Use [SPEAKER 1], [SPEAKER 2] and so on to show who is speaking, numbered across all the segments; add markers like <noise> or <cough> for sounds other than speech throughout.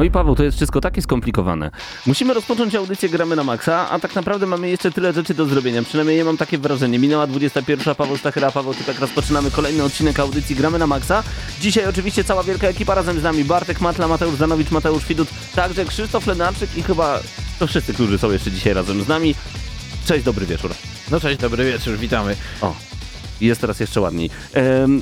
[SPEAKER 1] No i Paweł, to jest wszystko takie skomplikowane. Musimy rozpocząć audycję Gramy na Maxa, a tak naprawdę mamy jeszcze tyle rzeczy do zrobienia. Przynajmniej ja mam takie wrażenie. Minęła 21. Paweł Stachyra, Paweł Typek. Rozpoczynamy kolejny odcinek audycji Gramy na Maxa. Dzisiaj oczywiście cała wielka ekipa razem z nami. Bartek Matla, Mateusz Zanowicz, Mateusz Widut, także Krzysztof Lenarczyk i chyba to wszyscy, którzy są jeszcze dzisiaj razem z nami. Cześć, dobry wieczór.
[SPEAKER 2] No cześć, dobry wieczór, witamy.
[SPEAKER 1] O. Jest teraz jeszcze ładniej.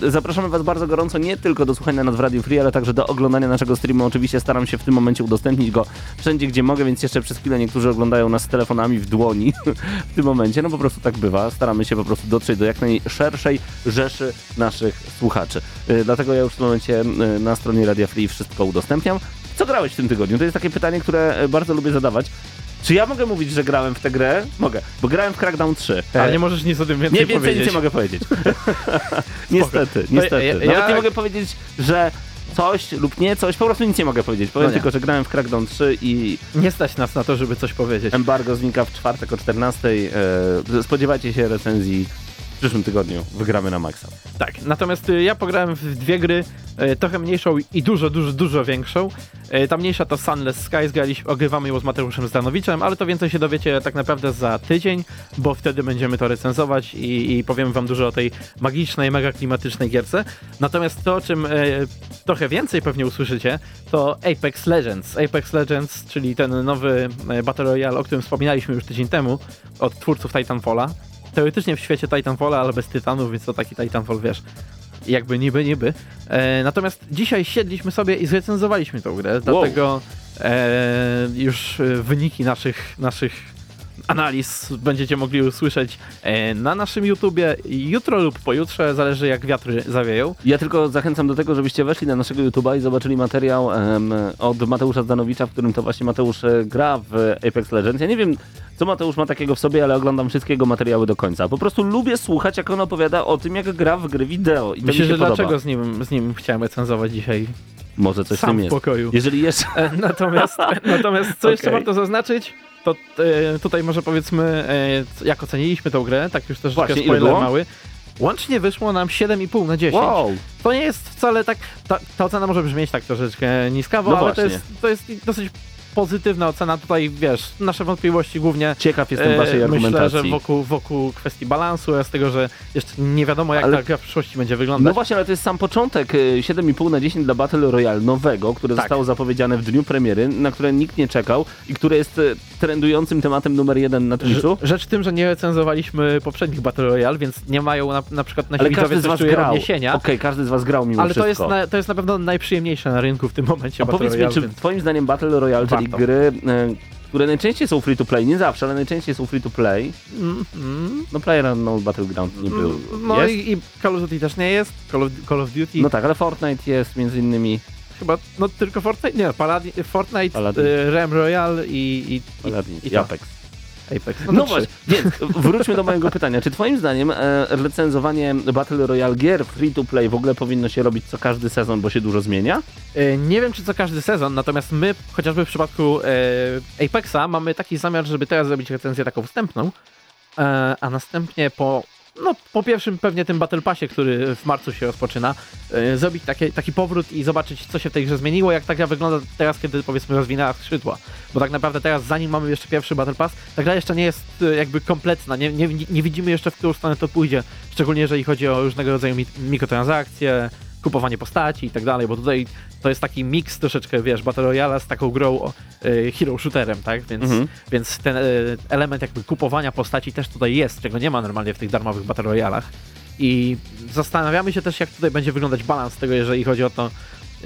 [SPEAKER 1] Zapraszamy Was bardzo gorąco nie tylko do słuchania nas w Radio Free, ale także do oglądania naszego streamu. Oczywiście staram się w tym momencie udostępnić go wszędzie, gdzie mogę, więc jeszcze przez chwilę niektórzy oglądają nas z telefonami w dłoni <laughs> w tym momencie. No po prostu tak bywa. Staramy się po prostu dotrzeć do jak najszerszej rzeszy naszych słuchaczy. E, dlatego ja już w tym momencie na stronie Radia Free wszystko udostępniam. Co grałeś w tym tygodniu? To jest takie pytanie, które e, bardzo lubię zadawać. Czy ja mogę mówić, że grałem w tę grę? Mogę, bo grałem w Crackdown 3.
[SPEAKER 2] Ale nie możesz nic o tym więcej
[SPEAKER 1] Nie, więcej
[SPEAKER 2] powiedzieć.
[SPEAKER 1] nie mogę powiedzieć. <laughs> <laughs> niestety,
[SPEAKER 2] To
[SPEAKER 1] niestety.
[SPEAKER 2] ja-
[SPEAKER 1] Nawet
[SPEAKER 2] ja-
[SPEAKER 1] nie mogę powiedzieć, że coś lub nie coś, po prostu nic nie mogę powiedzieć. Powiem
[SPEAKER 2] No
[SPEAKER 1] tylko, że grałem w Crackdown 3 i
[SPEAKER 2] Nie stać nas na to, żeby coś powiedzieć.
[SPEAKER 1] embargo znika w czwartek o 14. E, spodziewajcie się recenzji w przyszłym tygodniu. Wygramy na maksa.
[SPEAKER 2] Tak, natomiast y, ja pograłem w dwie gry, y, trochę mniejszą i dużo, dużo, dużo większą. Y, Ta mniejsza to Sunless Skies, ogrywamy ją z Mateuszem Zdanowiczem, ale to więcej się dowiecie tak naprawdę za tydzień, bo wtedy będziemy to recenzować i, i powiemy wam dużo o tej magicznej, mega klimatycznej gierce. Natomiast to, o czym y, trochę więcej pewnie usłyszycie, to Apex Legends. Apex Legends, czyli ten nowy Battle Royale, o którym wspominaliśmy już tydzień temu, od twórców Titanfalla. Teoretycznie w świecie Titanfalla, ale bez tytanów, więc to taki Titanfall, wiesz, jakby niby, niby. E, natomiast dzisiaj siedliśmy sobie i zrecenzowaliśmy tą grę, dlatego e, już e, wyniki naszych, naszych analiz będziecie mogli usłyszeć e, na naszym YouTubie jutro lub pojutrze, zależy jak wiatry zawieją.
[SPEAKER 1] Ja tylko zachęcam do tego, żebyście weszli na naszego YouTube'a i zobaczyli materiał em, od Mateusza Zdanowicza, w którym to właśnie Mateusz e, gra w Apex Legends. Ja nie wiem, co Mateusz ma takiego w sobie, ale oglądam wszystkie jego materiały do końca. Po prostu lubię słuchać, jak on opowiada o tym, jak gra w gry wideo. I to
[SPEAKER 2] Myślę,
[SPEAKER 1] mi się
[SPEAKER 2] że
[SPEAKER 1] podoba.
[SPEAKER 2] dlaczego z nim, z nim chciałem recenzować dzisiaj
[SPEAKER 1] Może coś w
[SPEAKER 2] sam
[SPEAKER 1] tym
[SPEAKER 2] w
[SPEAKER 1] jest.
[SPEAKER 2] pokoju.
[SPEAKER 1] Jeżeli jeszcze...
[SPEAKER 2] E, Natomiast, natomiast co <laughs> jeszcze
[SPEAKER 1] Okej.
[SPEAKER 2] warto zaznaczyć, to e, tutaj może powiedzmy, e, jak oceniliśmy tą grę, tak już też
[SPEAKER 1] Właśnie, ile
[SPEAKER 2] spoiler mały. Łącznie wyszło nam 7,5 na 10.
[SPEAKER 1] Wow!
[SPEAKER 2] To nie jest wcale tak, ta, ta ocena może brzmieć tak troszeczkę niskawo,
[SPEAKER 1] No
[SPEAKER 2] ale to jest, to jest dosyć pozytywna ocena. Tutaj wiesz, nasze wątpliwości głównie
[SPEAKER 1] Ciekaw jestem
[SPEAKER 2] e,
[SPEAKER 1] waszej
[SPEAKER 2] myślę,
[SPEAKER 1] argumentacji.
[SPEAKER 2] że wokół, wokół kwestii balansu oraz tego, że jeszcze nie wiadomo jak
[SPEAKER 1] Ale-
[SPEAKER 2] ta gra w przyszłości będzie
[SPEAKER 1] No
[SPEAKER 2] wyglądać.
[SPEAKER 1] właśnie, ale to jest sam początek. y, 7,5 na 10 dla Battle Royale nowego, które
[SPEAKER 2] Tak.
[SPEAKER 1] zostało zapowiedziane w dniu premiery, na które nikt nie czekał i które jest y, trendującym tematem numer jeden na Twitchu.
[SPEAKER 2] Rz- Rzecz w tym, że nie recenzowaliśmy poprzednich Battle Royale, więc nie mają na, na przykład nasi
[SPEAKER 1] Ale każdy z was grał.
[SPEAKER 2] odniesienia.
[SPEAKER 1] Okej, każdy z was grał mimo
[SPEAKER 2] Ale to jest,
[SPEAKER 1] wszystko.
[SPEAKER 2] na, to jest na pewno najprzyjemniejsze na rynku w tym momencie
[SPEAKER 1] A
[SPEAKER 2] Battle
[SPEAKER 1] powiedz mi,
[SPEAKER 2] Royale,
[SPEAKER 1] czy
[SPEAKER 2] więc-
[SPEAKER 1] twoim zdaniem Battle Royale, czyli
[SPEAKER 2] Warto.
[SPEAKER 1] gry, y, które najczęściej są free to play, nie zawsze, ale najczęściej są free to play,
[SPEAKER 2] Mm, mm,
[SPEAKER 1] no PlayerUnknown Battleground nie był,
[SPEAKER 2] No
[SPEAKER 1] jest?
[SPEAKER 2] i, i Call of Duty też nie jest. Call of, Call of Duty
[SPEAKER 1] No tak, ale Fortnite jest między innymi,
[SPEAKER 2] chyba, no tylko Fortnite, nie, Paladin, Fortnite,
[SPEAKER 1] Paladin.
[SPEAKER 2] y, Ram Royale i, i, i, i to.
[SPEAKER 1] Apex.
[SPEAKER 2] Apex.
[SPEAKER 1] No,
[SPEAKER 2] trzy.
[SPEAKER 1] właśnie, więc wróćmy do mojego pytania. Czy twoim zdaniem e, recenzowanie Battle Royale gier free to play w ogóle powinno się robić co każdy sezon, bo się dużo zmienia?
[SPEAKER 2] E, Nie wiem, czy co każdy sezon, natomiast my, chociażby w przypadku e, Apexa, mamy taki zamiar, żeby teraz zrobić recenzję taką wstępną, e, a następnie po, no, po pierwszym pewnie tym Battle Passie, który w marcu się rozpoczyna, e, zrobić takie, taki powrót i zobaczyć, co się w tej grze zmieniło, jak ta gra wygląda teraz, kiedy powiedzmy rozwinęła skrzydła. Bo tak naprawdę teraz, zanim mamy jeszcze pierwszy Battle Pass, ta gra jeszcze nie jest e, jakby kompletna, nie, nie, nie widzimy jeszcze, w którą stronę to pójdzie, szczególnie jeżeli chodzi o różnego rodzaju mi- mikrotransakcje, kupowanie postaci i tak dalej, bo tutaj to jest taki miks troszeczkę, wiesz, Battle Royale z taką grą y, hero shooterem, tak? Więc,
[SPEAKER 1] Mhm.
[SPEAKER 2] więc ten y, element jakby kupowania postaci też tutaj jest, czego nie ma normalnie w tych darmowych Battle Royalach. I zastanawiamy się też, jak tutaj będzie wyglądać balans tego, jeżeli chodzi o to,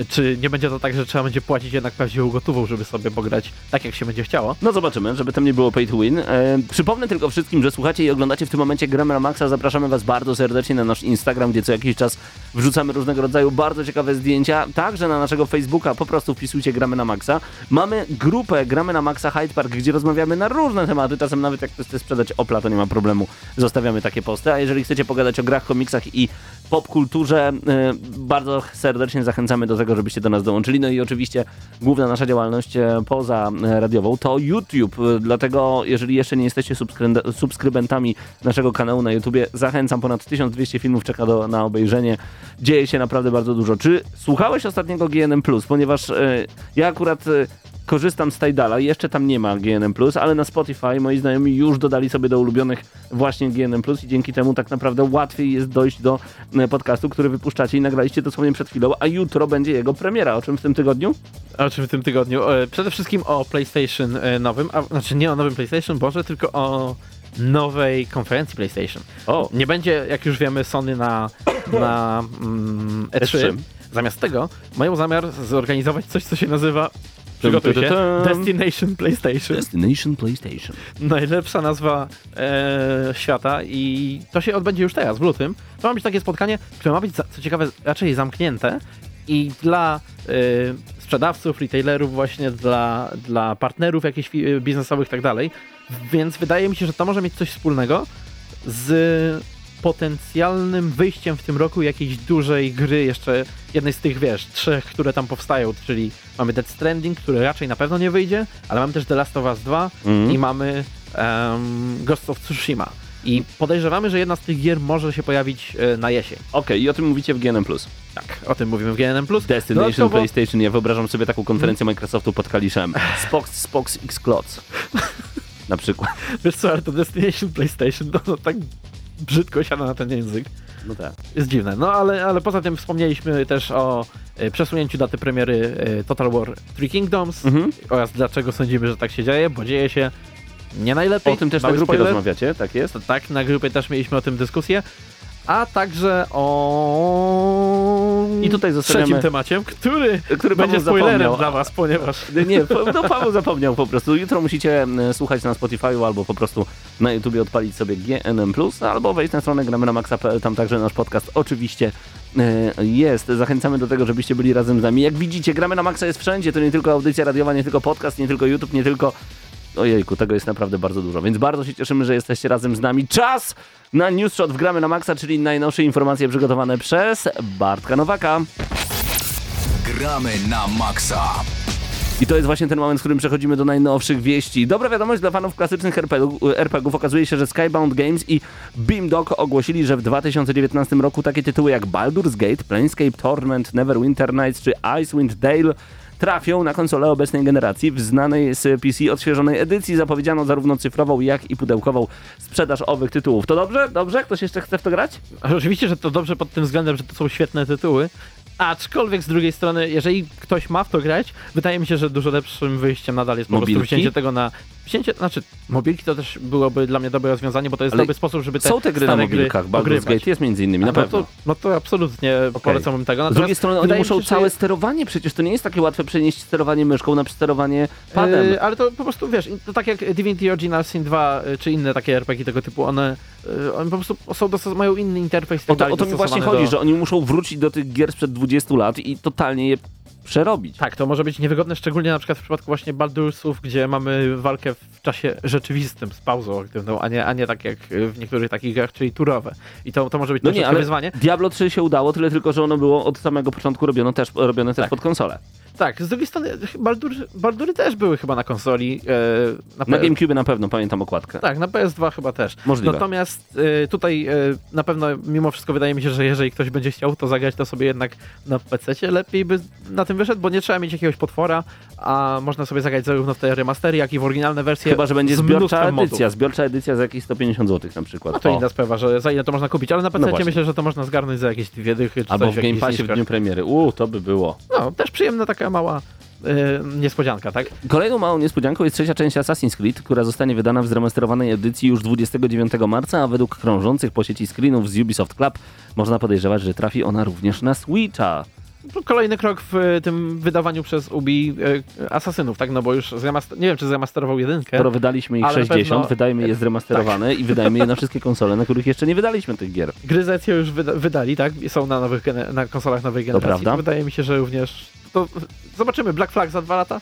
[SPEAKER 2] czy nie będzie to tak, że trzeba będzie płacić jednak prawdziwą gotową, żeby sobie pograć tak, jak się będzie chciało.
[SPEAKER 1] No zobaczymy, żeby tam nie było pay to win. E, przypomnę tylko wszystkim, że słuchacie i oglądacie w tym momencie Gramy na Maxa. Zapraszamy Was bardzo serdecznie na nasz Instagram, gdzie co jakiś czas wrzucamy różnego rodzaju bardzo ciekawe zdjęcia. Także na naszego Facebooka po prostu wpisujcie Gramy na Maxa. Mamy grupę Gramy na Maxa Hyde Park, gdzie rozmawiamy na różne tematy. Czasem nawet jak chcecie sprzedać Opla, to nie ma problemu. Zostawiamy takie posty. A jeżeli chcecie pogadać o grach, komiksach i popkulturze, e, bardzo serdecznie zachęcamy do tego, żebyście do nas dołączyli. No i oczywiście główna nasza działalność e, poza e, radiową to YouTube. E, Dlatego, jeżeli jeszcze nie jesteście subskryben- subskrybentami naszego kanału na YouTubie, zachęcam. Ponad 1200 filmów czeka do, na obejrzenie. Dzieje się naprawdę bardzo dużo. Czy słuchałeś ostatniego GNM+, ponieważ ja akurat... Korzystam z Tidala, jeszcze tam nie ma GNM+, ale na Spotify moi znajomi już dodali sobie do ulubionych właśnie GNM+, i dzięki temu tak naprawdę łatwiej jest dojść do e, podcastu, który wypuszczacie i nagraliście dosłownie przed chwilą, a jutro będzie jego premiera. O czym w tym tygodniu?
[SPEAKER 2] O czym w tym tygodniu? E, Przede wszystkim o PlayStation e, nowym, a znaczy nie o nowym PlayStation, Boże, tylko o nowej konferencji PlayStation.
[SPEAKER 1] O.
[SPEAKER 2] Nie będzie, jak już wiemy, Sony na, na mm, E3.
[SPEAKER 1] E3.
[SPEAKER 2] Zamiast tego mają zamiar zorganizować coś, co się nazywa Przygotuj się. Destination PlayStation.
[SPEAKER 1] Destination PlayStation.
[SPEAKER 2] Najlepsza nazwa e, świata i to się odbędzie już teraz, w lutym. To ma być takie spotkanie, które ma być, co ciekawe, raczej zamknięte i dla e, sprzedawców, retailerów, właśnie dla, dla partnerów jakichś e, biznesowych i tak dalej. Więc wydaje mi się, że to może mieć coś wspólnego z potencjalnym wyjściem w tym roku jakiejś dużej gry, jeszcze jednej z tych, wiesz, trzech, które tam powstają, czyli mamy Dead Stranding, który raczej na pewno nie wyjdzie, ale mamy też The Last of Us 2
[SPEAKER 1] Mhm.
[SPEAKER 2] i mamy em, Ghost of Tsushima. I podejrzewamy, że jedna z tych gier może się pojawić e, na jesień.
[SPEAKER 1] Okej, i o tym mówicie w GNM+.
[SPEAKER 2] Tak, o tym mówimy w GNM+.
[SPEAKER 1] Destination
[SPEAKER 2] Dodatkowo-
[SPEAKER 1] PlayStation, ja wyobrażam sobie taką konferencję Microsoftu pod Kaliszem. <laughs> Spox, Spox X Clots. <laughs> Na przykład.
[SPEAKER 2] Wiesz co, ale to Destination PlayStation, to no, tak brzydko siada na ten język.
[SPEAKER 1] No tak.
[SPEAKER 2] Jest dziwne. No ale, ale poza tym wspomnieliśmy też o e, przesunięciu daty premiery e, Total War Three Kingdoms
[SPEAKER 1] Mhm.
[SPEAKER 2] oraz dlaczego sądzimy, że tak się dzieje, bo dzieje się nie najlepiej.
[SPEAKER 1] O tym też na
[SPEAKER 2] Mały
[SPEAKER 1] grupie
[SPEAKER 2] spoiler.
[SPEAKER 1] rozmawiacie, tak jest?
[SPEAKER 2] Tak, na grupie też mieliśmy o tym dyskusję. A także o
[SPEAKER 1] I tutaj zostawiamy-
[SPEAKER 2] trzecim temacie, który,
[SPEAKER 1] Który
[SPEAKER 2] będzie spoilerem
[SPEAKER 1] zapomniał.
[SPEAKER 2] dla was, ponieważ <laughs>
[SPEAKER 1] Nie, no Paweł zapomniał po prostu. Jutro musicie e, słuchać na Spotify albo po prostu na YouTubie odpalić sobie GNM+, albo wejść na stronę gramy na maxa.pl, tam także nasz podcast oczywiście e, jest. Zachęcamy do tego, żebyście byli razem z nami. Jak widzicie, gramy na maxa jest wszędzie, to nie tylko audycja radiowa, nie tylko podcast, nie tylko YouTube, nie tylko... Ojejku, tego jest naprawdę bardzo dużo, więc bardzo się cieszymy, że jesteście razem z nami. Czas na News Shot w Gramy na Maxa, czyli najnowsze informacje przygotowane przez Bartka Nowaka.
[SPEAKER 3] Gramy na maksa.
[SPEAKER 1] I to jest właśnie ten moment, w którym przechodzimy do najnowszych wieści. Dobra wiadomość dla fanów klasycznych RPG- RPGów. Okazuje się, że Skybound Games i Beamdog ogłosili, że w 2019 roku takie tytuły jak Baldur's Gate, Planescape Torment, Neverwinter Nights czy Icewind Dale trafią na konsolę obecnej generacji w znanej z PC odświeżonej edycji. Zapowiedziano zarówno cyfrową, jak i pudełkową sprzedaż owych tytułów. To dobrze? Dobrze? Ktoś jeszcze chce w to grać?
[SPEAKER 2] oczywiście, że to dobrze pod tym względem, że to są świetne tytuły. Aczkolwiek z drugiej strony, jeżeli ktoś ma w to grać, wydaje mi się, że dużo lepszym wyjściem nadal jest po
[SPEAKER 1] Mobilki?
[SPEAKER 2] prostu wzięcie tego na. Wzięcie, znaczy, mobilki to też byłoby dla mnie dobre rozwiązanie, bo to jest
[SPEAKER 1] Ale
[SPEAKER 2] dobry sposób, żeby te
[SPEAKER 1] Są te gry na mobilkach. Baldur's. Gate jest między innymi, na
[SPEAKER 2] no,
[SPEAKER 1] pewno.
[SPEAKER 2] to, no to absolutnie polecam tego.
[SPEAKER 1] Z
[SPEAKER 2] Natomiast
[SPEAKER 1] drugiej strony oni muszą
[SPEAKER 2] się,
[SPEAKER 1] całe
[SPEAKER 2] jest-
[SPEAKER 1] sterowanie, przecież to nie jest takie łatwe przenieść sterowanie myszką na sterowanie padem.
[SPEAKER 2] Yy, ale to po prostu wiesz, to tak jak Divinity Original Sin 2 y, czy inne takie RPG tego typu, one, y, one po prostu są dostos- mają inny interfejs. tak
[SPEAKER 1] O to, o to mi właśnie chodzi,
[SPEAKER 2] do-
[SPEAKER 1] że oni muszą wrócić do tych gier sprzed 20 lat i totalnie je przerobić.
[SPEAKER 2] Tak, to może być niewygodne, szczególnie na przykład w przypadku właśnie Baldursów, gdzie mamy walkę w czasie rzeczywistym z pauzą aktywną, a nie, a nie tak jak w niektórych takich grach, czyli turowe. I to, to może być
[SPEAKER 1] No nie, ale
[SPEAKER 2] wyzwanie.
[SPEAKER 1] Diablo 3 się udało, tyle tylko, że ono było od samego początku robione też, robione też
[SPEAKER 2] Tak.
[SPEAKER 1] pod konsolę.
[SPEAKER 2] Tak, z drugiej strony Baldur, Baldury też były chyba na konsoli. E,
[SPEAKER 1] Na
[SPEAKER 2] PS
[SPEAKER 1] GameCube na pewno, pamiętam okładkę.
[SPEAKER 2] Tak, na PS2 chyba też.
[SPEAKER 1] Możliwe.
[SPEAKER 2] Natomiast e, tutaj e, na pewno mimo wszystko wydaje mi się, że jeżeli ktoś będzie chciał to zagrać, to sobie jednak na PC lepiej by na tym wyszedł, bo nie trzeba mieć jakiegoś potwora, a można sobie zagrać zarówno w te remastery, jak i w oryginalne wersje.
[SPEAKER 1] Chyba, że będzie zbiorcza edycja. Zbiorcza edycja za jakieś 150 zł na przykład.
[SPEAKER 2] No to
[SPEAKER 1] O.
[SPEAKER 2] inna sprawa, że za ile to można kupić, ale na PC
[SPEAKER 1] właśnie.
[SPEAKER 2] myślę, że to można zgarnąć za jakieś dwie dychy, czy
[SPEAKER 1] Albo w Game Passie w dniu premiery. Uuu, to by było.
[SPEAKER 2] No, też przyjemna taka mała e, niespodzianka, tak?
[SPEAKER 1] Kolejną małą niespodzianką jest trzecia część Assassin's Creed, która zostanie wydana w zremasterowanej edycji już 29 marca, a według krążących po sieci screenów z Ubisoft Club można podejrzewać, że trafi ona również na Switcha.
[SPEAKER 2] kolejny krok w e, tym wydawaniu przez Ubi e, Asasynów, tak? No bo już zremaster... nie wiem, czy zremasterował jedynkę.
[SPEAKER 1] Skoro wydaliśmy ich
[SPEAKER 2] Ale na
[SPEAKER 1] 60,
[SPEAKER 2] pewno-
[SPEAKER 1] wydajmy je zremasterowane i wydajmy je na wszystkie konsole, na których jeszcze nie wydaliśmy tych gier.
[SPEAKER 2] Gry już wyda wydali, tak? Są na, nowych na konsolach nowej generacji.
[SPEAKER 1] prawda.
[SPEAKER 2] Wydaje mi się, że również... To zobaczymy, Black Flag za dwa lata?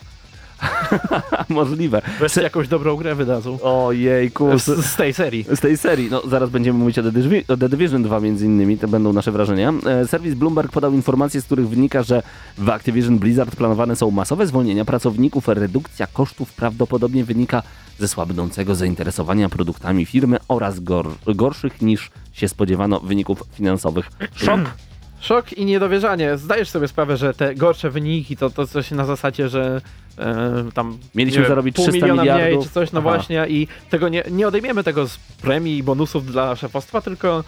[SPEAKER 2] <laughs>
[SPEAKER 1] Możliwe.
[SPEAKER 2] Wreszcie jakąś dobrą grę wydadzą.
[SPEAKER 1] Ojejku,
[SPEAKER 2] Z, z tej serii.
[SPEAKER 1] Z tej serii, no zaraz będziemy mówić o The, Divi- o The Division 2 między innymi, to będą nasze wrażenia. E, serwis Bloomberg podał informacje, z których wynika, że w Activision Blizzard planowane są masowe zwolnienia pracowników, redukcja kosztów prawdopodobnie wynika ze słabnącego zainteresowania produktami firmy oraz gor gorszych niż się spodziewano wyników finansowych. Szok!
[SPEAKER 2] Szok i niedowierzanie. Zdajesz sobie sprawę, że te gorsze wyniki to, to coś na zasadzie, że e, tam
[SPEAKER 1] Mieliśmy
[SPEAKER 2] nie
[SPEAKER 1] zarobić
[SPEAKER 2] pół
[SPEAKER 1] 300
[SPEAKER 2] miliona mniej
[SPEAKER 1] miliardów.
[SPEAKER 2] czy coś, no
[SPEAKER 1] Aha.
[SPEAKER 2] właśnie i tego nie, nie odejmiemy tego z premii i bonusów dla szefostwa, tylko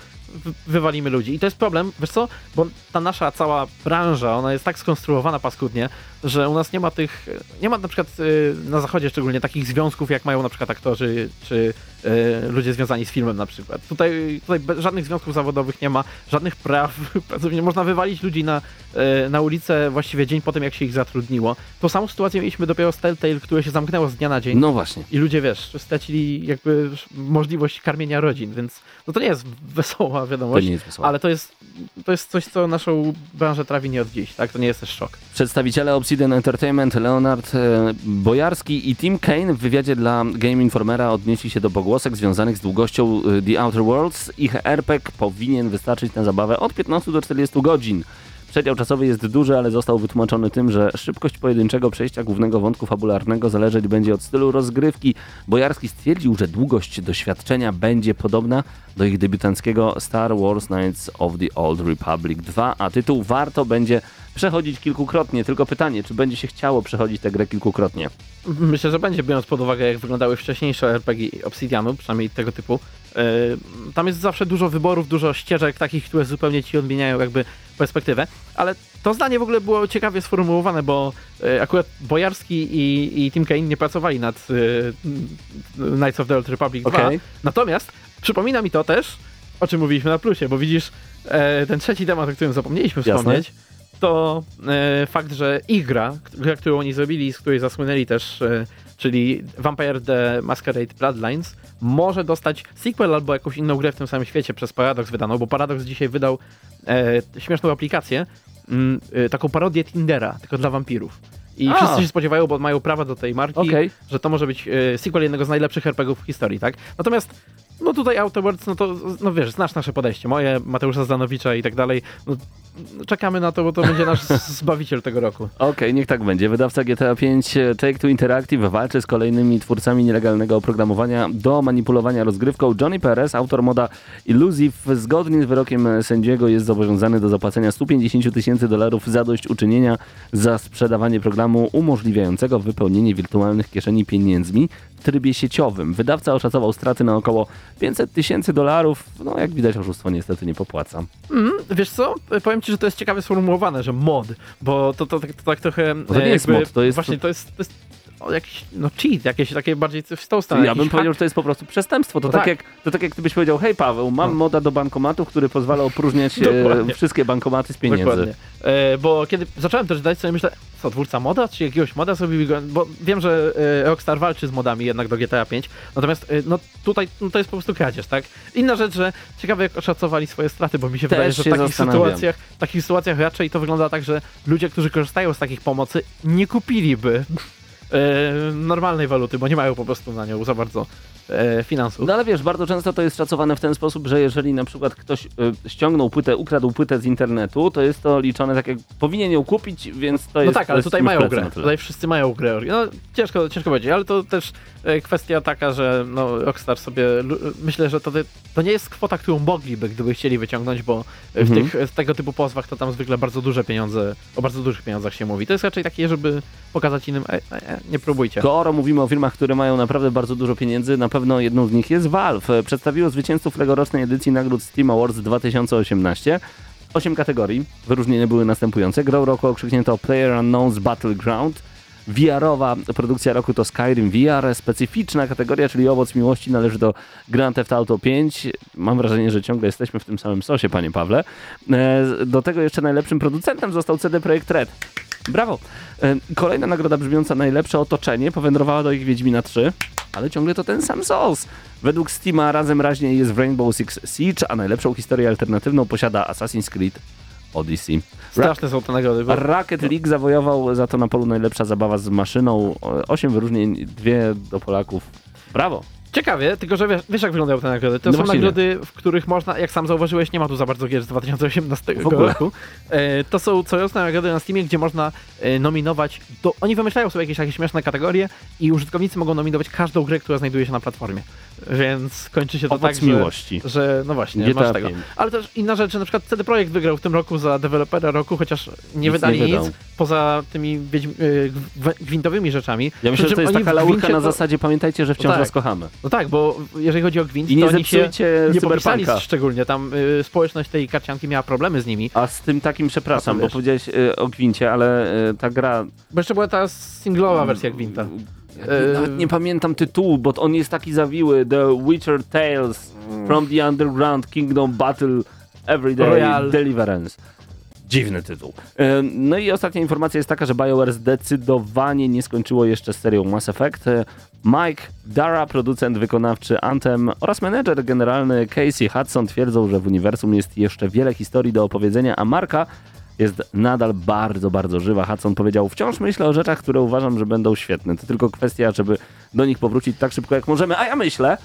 [SPEAKER 2] wywalimy ludzi. I to jest problem, wiesz co, bo ta nasza cała branża, ona jest tak skonstruowana paskudnie, że u nas nie ma tych, nie ma na przykład y, na zachodzie szczególnie takich związków, jak mają na przykład aktorzy czy y, ludzie związani z filmem na przykład. Tutaj, tutaj żadnych związków zawodowych nie ma, żadnych praw, <laughs> pracownie można wywalić ludzi na, y, na ulicę właściwie dzień po tym, jak się ich zatrudniło. Tą samą sytuację mieliśmy dopiero z Telltale, które się zamknęło z dnia na dzień.
[SPEAKER 1] No właśnie.
[SPEAKER 2] I ludzie, wiesz, stracili jakby możliwość karmienia rodzin, więc no to nie jest wesoła
[SPEAKER 1] To
[SPEAKER 2] wiadomość,
[SPEAKER 1] nie jest
[SPEAKER 2] ale to jest, to jest coś, co naszą branżę trawi nie od dziś, tak? To nie jest też szok.
[SPEAKER 1] Przedstawiciele Obsidian Entertainment, Leonard e, Bojarski i Tim Kane w wywiadzie dla Game Informera odnieśli się do pogłosek związanych z długością e, The Outer Worlds. Ich RPG powinien wystarczyć na zabawę od 15 do 40 godzin. Przedział czasowy jest duży, ale został wytłumaczony tym, że szybkość pojedynczego przejścia głównego wątku fabularnego zależeć będzie od stylu rozgrywki. Bojarski stwierdził, że długość doświadczenia będzie podobna do ich debiutanckiego Star Wars Knights of the Old Republic 2, a tytuł warto będzie przechodzić kilkukrotnie. Tylko pytanie, czy będzie się chciało przechodzić tę grę kilkukrotnie?
[SPEAKER 2] Myślę, że będzie, biorąc pod uwagę, jak wyglądały wcześniejsze RPG Obsidianu, przynajmniej tego typu. Yy, tam jest zawsze dużo wyborów, dużo ścieżek takich, które zupełnie ci odmieniają jakby perspektywę, ale to zdanie w ogóle było ciekawie sformułowane, bo yy, akurat Bojarski i, i Tim Kaine nie pracowali nad yy, Knights of the Old Republic 2,
[SPEAKER 1] Okej.
[SPEAKER 2] natomiast przypomina mi to też, o czym mówiliśmy na plusie, bo widzisz, e, ten trzeci temat, o którym zapomnieliśmy
[SPEAKER 1] Jasne.
[SPEAKER 2] To e, fakt, że ich gra, gra, którą oni zrobili, z której zasłynęli też, e, czyli Vampire the Masquerade Bloodlines, może dostać sequel albo jakąś inną grę w tym samym świecie przez Paradox wydaną, bo Paradox dzisiaj wydał e, śmieszną aplikację, mm, taką parodię Tindera, tylko dla wampirów. I
[SPEAKER 1] A.
[SPEAKER 2] wszyscy się spodziewają, bo mają prawa do tej marki,
[SPEAKER 1] Okej.
[SPEAKER 2] że to może być sequel jednego z najlepszych RPGów w historii, tak? Natomiast no tutaj Outer Worlds, no to, no wiesz, znasz nasze podejście, moje, Mateusza Zdanowicza i tak dalej. No, czekamy na to, bo to będzie nasz <laughs> zbawiciel tego roku.
[SPEAKER 1] Okej, niech tak będzie. Wydawca GTA 5 Take-Two Interactive walczy z kolejnymi twórcami nielegalnego oprogramowania do manipulowania rozgrywką. Johnny Perez, autor moda Illusive, zgodnie z wyrokiem sędziego jest zobowiązany do zapłacenia 150 tysięcy dolarów zadośćuczynienia za sprzedawanie programu umożliwiającego wypełnienie wirtualnych kieszeni pieniędzmi w trybie sieciowym. Wydawca oszacował straty na około 500 tysięcy dolarów. No jak widać oszustwo niestety nie popłaca.
[SPEAKER 2] Mm, wiesz co? Powiem ci, że to jest ciekawie sformułowane, że mod, bo to, to, tak- to tak trochę...
[SPEAKER 1] to nie
[SPEAKER 2] e,
[SPEAKER 1] jest mod, to jest-
[SPEAKER 2] Właśnie, to jest... To jest jakiś, no cheat, jakieś takie bardziej w tą stronę.
[SPEAKER 1] Ja bym powiedział,
[SPEAKER 2] hack.
[SPEAKER 1] że to jest po prostu przestępstwo. To,
[SPEAKER 2] No
[SPEAKER 1] tak.
[SPEAKER 2] tak.
[SPEAKER 1] jak, to tak jak gdybyś powiedział, hej Paweł, mam moda do bankomatu, który pozwala opróżniać <laughs> e, wszystkie bankomaty z pieniędzy.
[SPEAKER 2] Dokładnie. E, bo kiedy zacząłem też dać sobie myślę, co, twórca moda, czy jakiegoś moda sobie bo wiem, że e, Rockstar walczy z modami jednak do GTA 5, natomiast e, no tutaj no, to jest po prostu kradzież, tak? Inna rzecz, że ciekawe jak oszacowali swoje straty, bo mi się
[SPEAKER 1] Też
[SPEAKER 2] wydaje, że w takich sytuacjach, w takich sytuacjach raczej to wygląda tak, że ludzie, którzy korzystają z takich pomocy, nie kupiliby normalnej waluty, bo nie mają po prostu na nią za bardzo e, finansów.
[SPEAKER 1] No ale wiesz, bardzo często to jest szacowane w ten sposób, że jeżeli na przykład ktoś y, ściągnął płytę, ukradł płytę z internetu, to jest to liczone tak jak powinien ją kupić, więc to
[SPEAKER 2] No
[SPEAKER 1] jest
[SPEAKER 2] tak,
[SPEAKER 1] to
[SPEAKER 2] ale tutaj mają grę. Tutaj wszyscy mają grę. No, ciężko, ciężko powiedzieć, ale to też e, kwestia taka, że no, Rockstar sobie. Myślę, że to, to nie jest kwota, którą mogliby, gdyby chcieli wyciągnąć, bo w
[SPEAKER 1] Mhm.
[SPEAKER 2] tych w tego typu pozwach to tam zwykle bardzo duże pieniądze, o bardzo dużych pieniądzach się mówi. To jest raczej takie, żeby pokazać innym, e, e, e, nie próbujcie.
[SPEAKER 1] Skoro mówimy o firmach, które mają naprawdę bardzo dużo pieniędzy, na pewno jedną z nich jest Valve. Przedstawiło zwycięzców tegorocznej edycji nagród Steam Awards 2018. Osiem kategorii. Wyróżnienia były następujące. Grą roku okrzyknięto Player Unknown's Battleground. VR-owa produkcja roku to Skyrim VR. Specyficzna kategoria, czyli owoc miłości należy do Grand Theft Auto 5. Mam wrażenie, że ciągle jesteśmy w tym samym sosie, panie Pawle. E, Do tego jeszcze najlepszym producentem został CD Projekt Red. Brawo! Kolejna nagroda brzmiąca najlepsze otoczenie powędrowała do ich Wiedźmina 3, ale ciągle to ten sam sos. Według Steama razem raźniej jest w Rainbow Six Siege, a najlepszą historię alternatywną posiada Assassin's Creed Odyssey. Ra-
[SPEAKER 2] Straszne są te nagrody. Bo...
[SPEAKER 1] Rocket League zawojował za to na polu najlepsza zabawa z maszyną. Osiem wyróżnień, dwie do Polaków. Brawo!
[SPEAKER 2] Ciekawie, tylko że wiesz, wiesz jak wyglądają te nagrody. To
[SPEAKER 1] No
[SPEAKER 2] są nagrody, w których można, jak sam zauważyłeś, nie ma tu za bardzo gier z 2018
[SPEAKER 1] W ogóle.
[SPEAKER 2] roku. E, to są coroczne nagrody na Steamie, gdzie można e, nominować, do, oni wymyślają sobie jakieś takie śmieszne kategorie i użytkownicy mogą nominować każdą grę, która znajduje się na platformie. Więc kończy się to
[SPEAKER 1] Owoc
[SPEAKER 2] tak, że,
[SPEAKER 1] miłości.
[SPEAKER 2] że no właśnie,
[SPEAKER 1] GTA
[SPEAKER 2] masz tego.
[SPEAKER 1] 5.
[SPEAKER 2] Ale też inna rzecz, że na przykład CD Projekt wygrał w tym roku za dewelopera roku, chociaż nie
[SPEAKER 1] nie
[SPEAKER 2] wydali
[SPEAKER 1] wydał.
[SPEAKER 2] nic poza tymi gw- gwintowymi rzeczami.
[SPEAKER 1] Ja myślę, że to jest taka laurka na
[SPEAKER 2] to-
[SPEAKER 1] zasadzie pamiętajcie, że wciąż
[SPEAKER 2] No tak.
[SPEAKER 1] was kochamy.
[SPEAKER 2] No tak, bo jeżeli chodzi o gwint,
[SPEAKER 1] I nie
[SPEAKER 2] to oni się nie popisali szczególnie. Tam y, społeczność tej karcianki miała problemy z nimi.
[SPEAKER 1] A z tym takim przepraszam, bo powiedziałeś y, o Gwincie, ale y, ta gra...
[SPEAKER 2] Bo jeszcze była ta singlowa wersja gwinta.
[SPEAKER 1] Ja Nawet nie pamiętam tytułu, bo on jest taki zawiły. The Witcher Tales from the Underground Kingdom Battle Everyday
[SPEAKER 2] Royal.
[SPEAKER 1] Deliverance. Dziwny tytuł. E, No i ostatnia informacja jest taka, że BioWare zdecydowanie nie skończyło jeszcze z serią Mass Effect. E, Mike Dara, producent wykonawczy Anthem oraz menedżer generalny Casey Hudson twierdzą, że w uniwersum jest jeszcze wiele historii do opowiedzenia, a marka jest nadal bardzo, bardzo żywa. Hudson powiedział, wciąż myślę o rzeczach, które uważam, że będą świetne. To tylko kwestia, żeby do nich powrócić tak szybko, jak możemy. A ja myślę,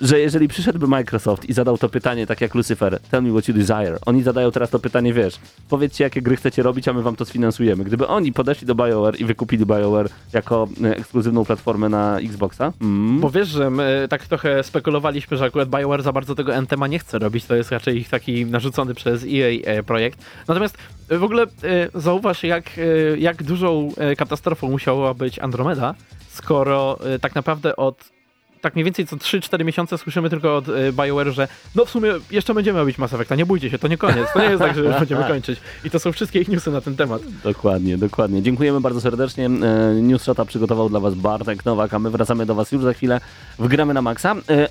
[SPEAKER 1] że jeżeli przyszedłby Microsoft i zadał to pytanie, tak jak Lucifer, tell me what you desire, oni zadają teraz to pytanie, wiesz, powiedzcie jakie gry chcecie robić, a my wam to sfinansujemy. Gdyby oni podeszli do BioWare i wykupili BioWare jako e, ekskluzywną platformę na Xboxa, mm,
[SPEAKER 2] Bo wiesz, że my tak trochę spekulowaliśmy, że akurat BioWare za bardzo tego Anthema nie chce robić, to jest raczej ich taki narzucony przez EA e, projekt. Natomiast e, w ogóle e, zauważ, jak, e, jak dużą e, katastrofą musiała być Andromeda, skoro e, tak naprawdę od tak mniej więcej co 3-4 miesiące słyszymy tylko od e, BioWare, że no w sumie jeszcze będziemy robić Mass Effecta, nie bójcie się, to nie koniec, to nie jest tak, że już będziemy kończyć. I to są wszystkie ich newsy na ten temat.
[SPEAKER 1] Dokładnie, dokładnie. Dziękujemy bardzo serdecznie. E, News Shota przygotował dla Was Bartek Nowak, a my wracamy do Was już za chwilę. Wgramy na maksa. E,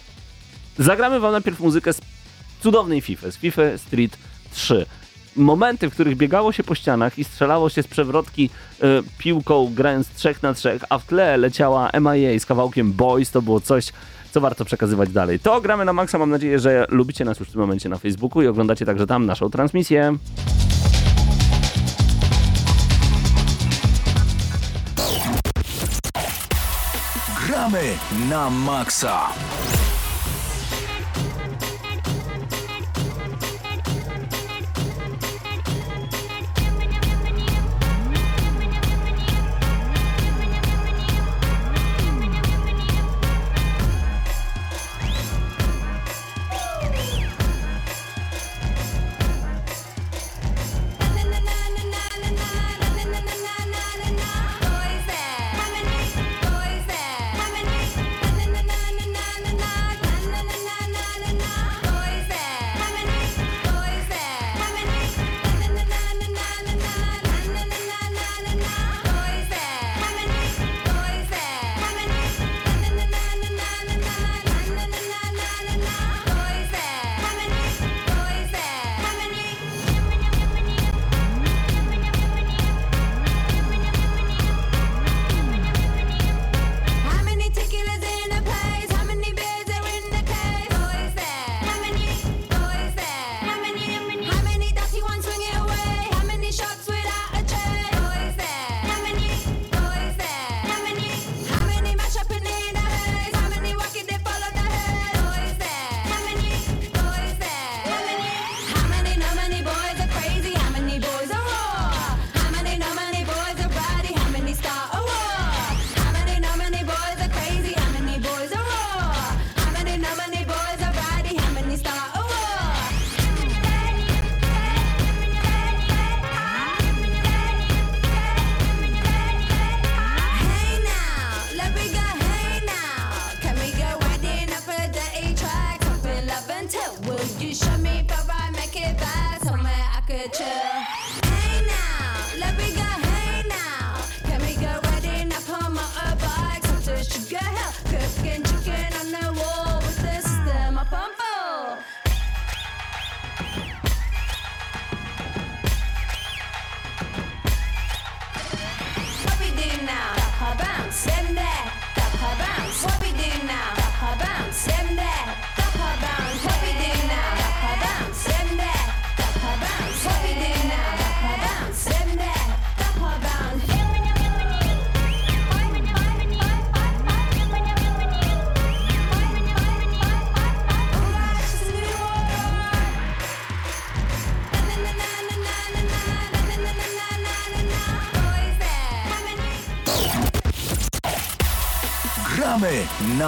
[SPEAKER 1] Zagramy Wam najpierw muzykę z cudownej FIFA, z FIFA Street 3. Momenty, w których biegało się po ścianach i strzelało się z przewrotki e, piłką, grając 3 na 3, a w tle leciała MIA z kawałkiem Boys, to było coś, co warto przekazywać dalej. To gramy na maksa. Mam nadzieję, że lubicie nas już w tym momencie na Facebooku i oglądacie także tam naszą transmisję.
[SPEAKER 3] Gramy na maksa.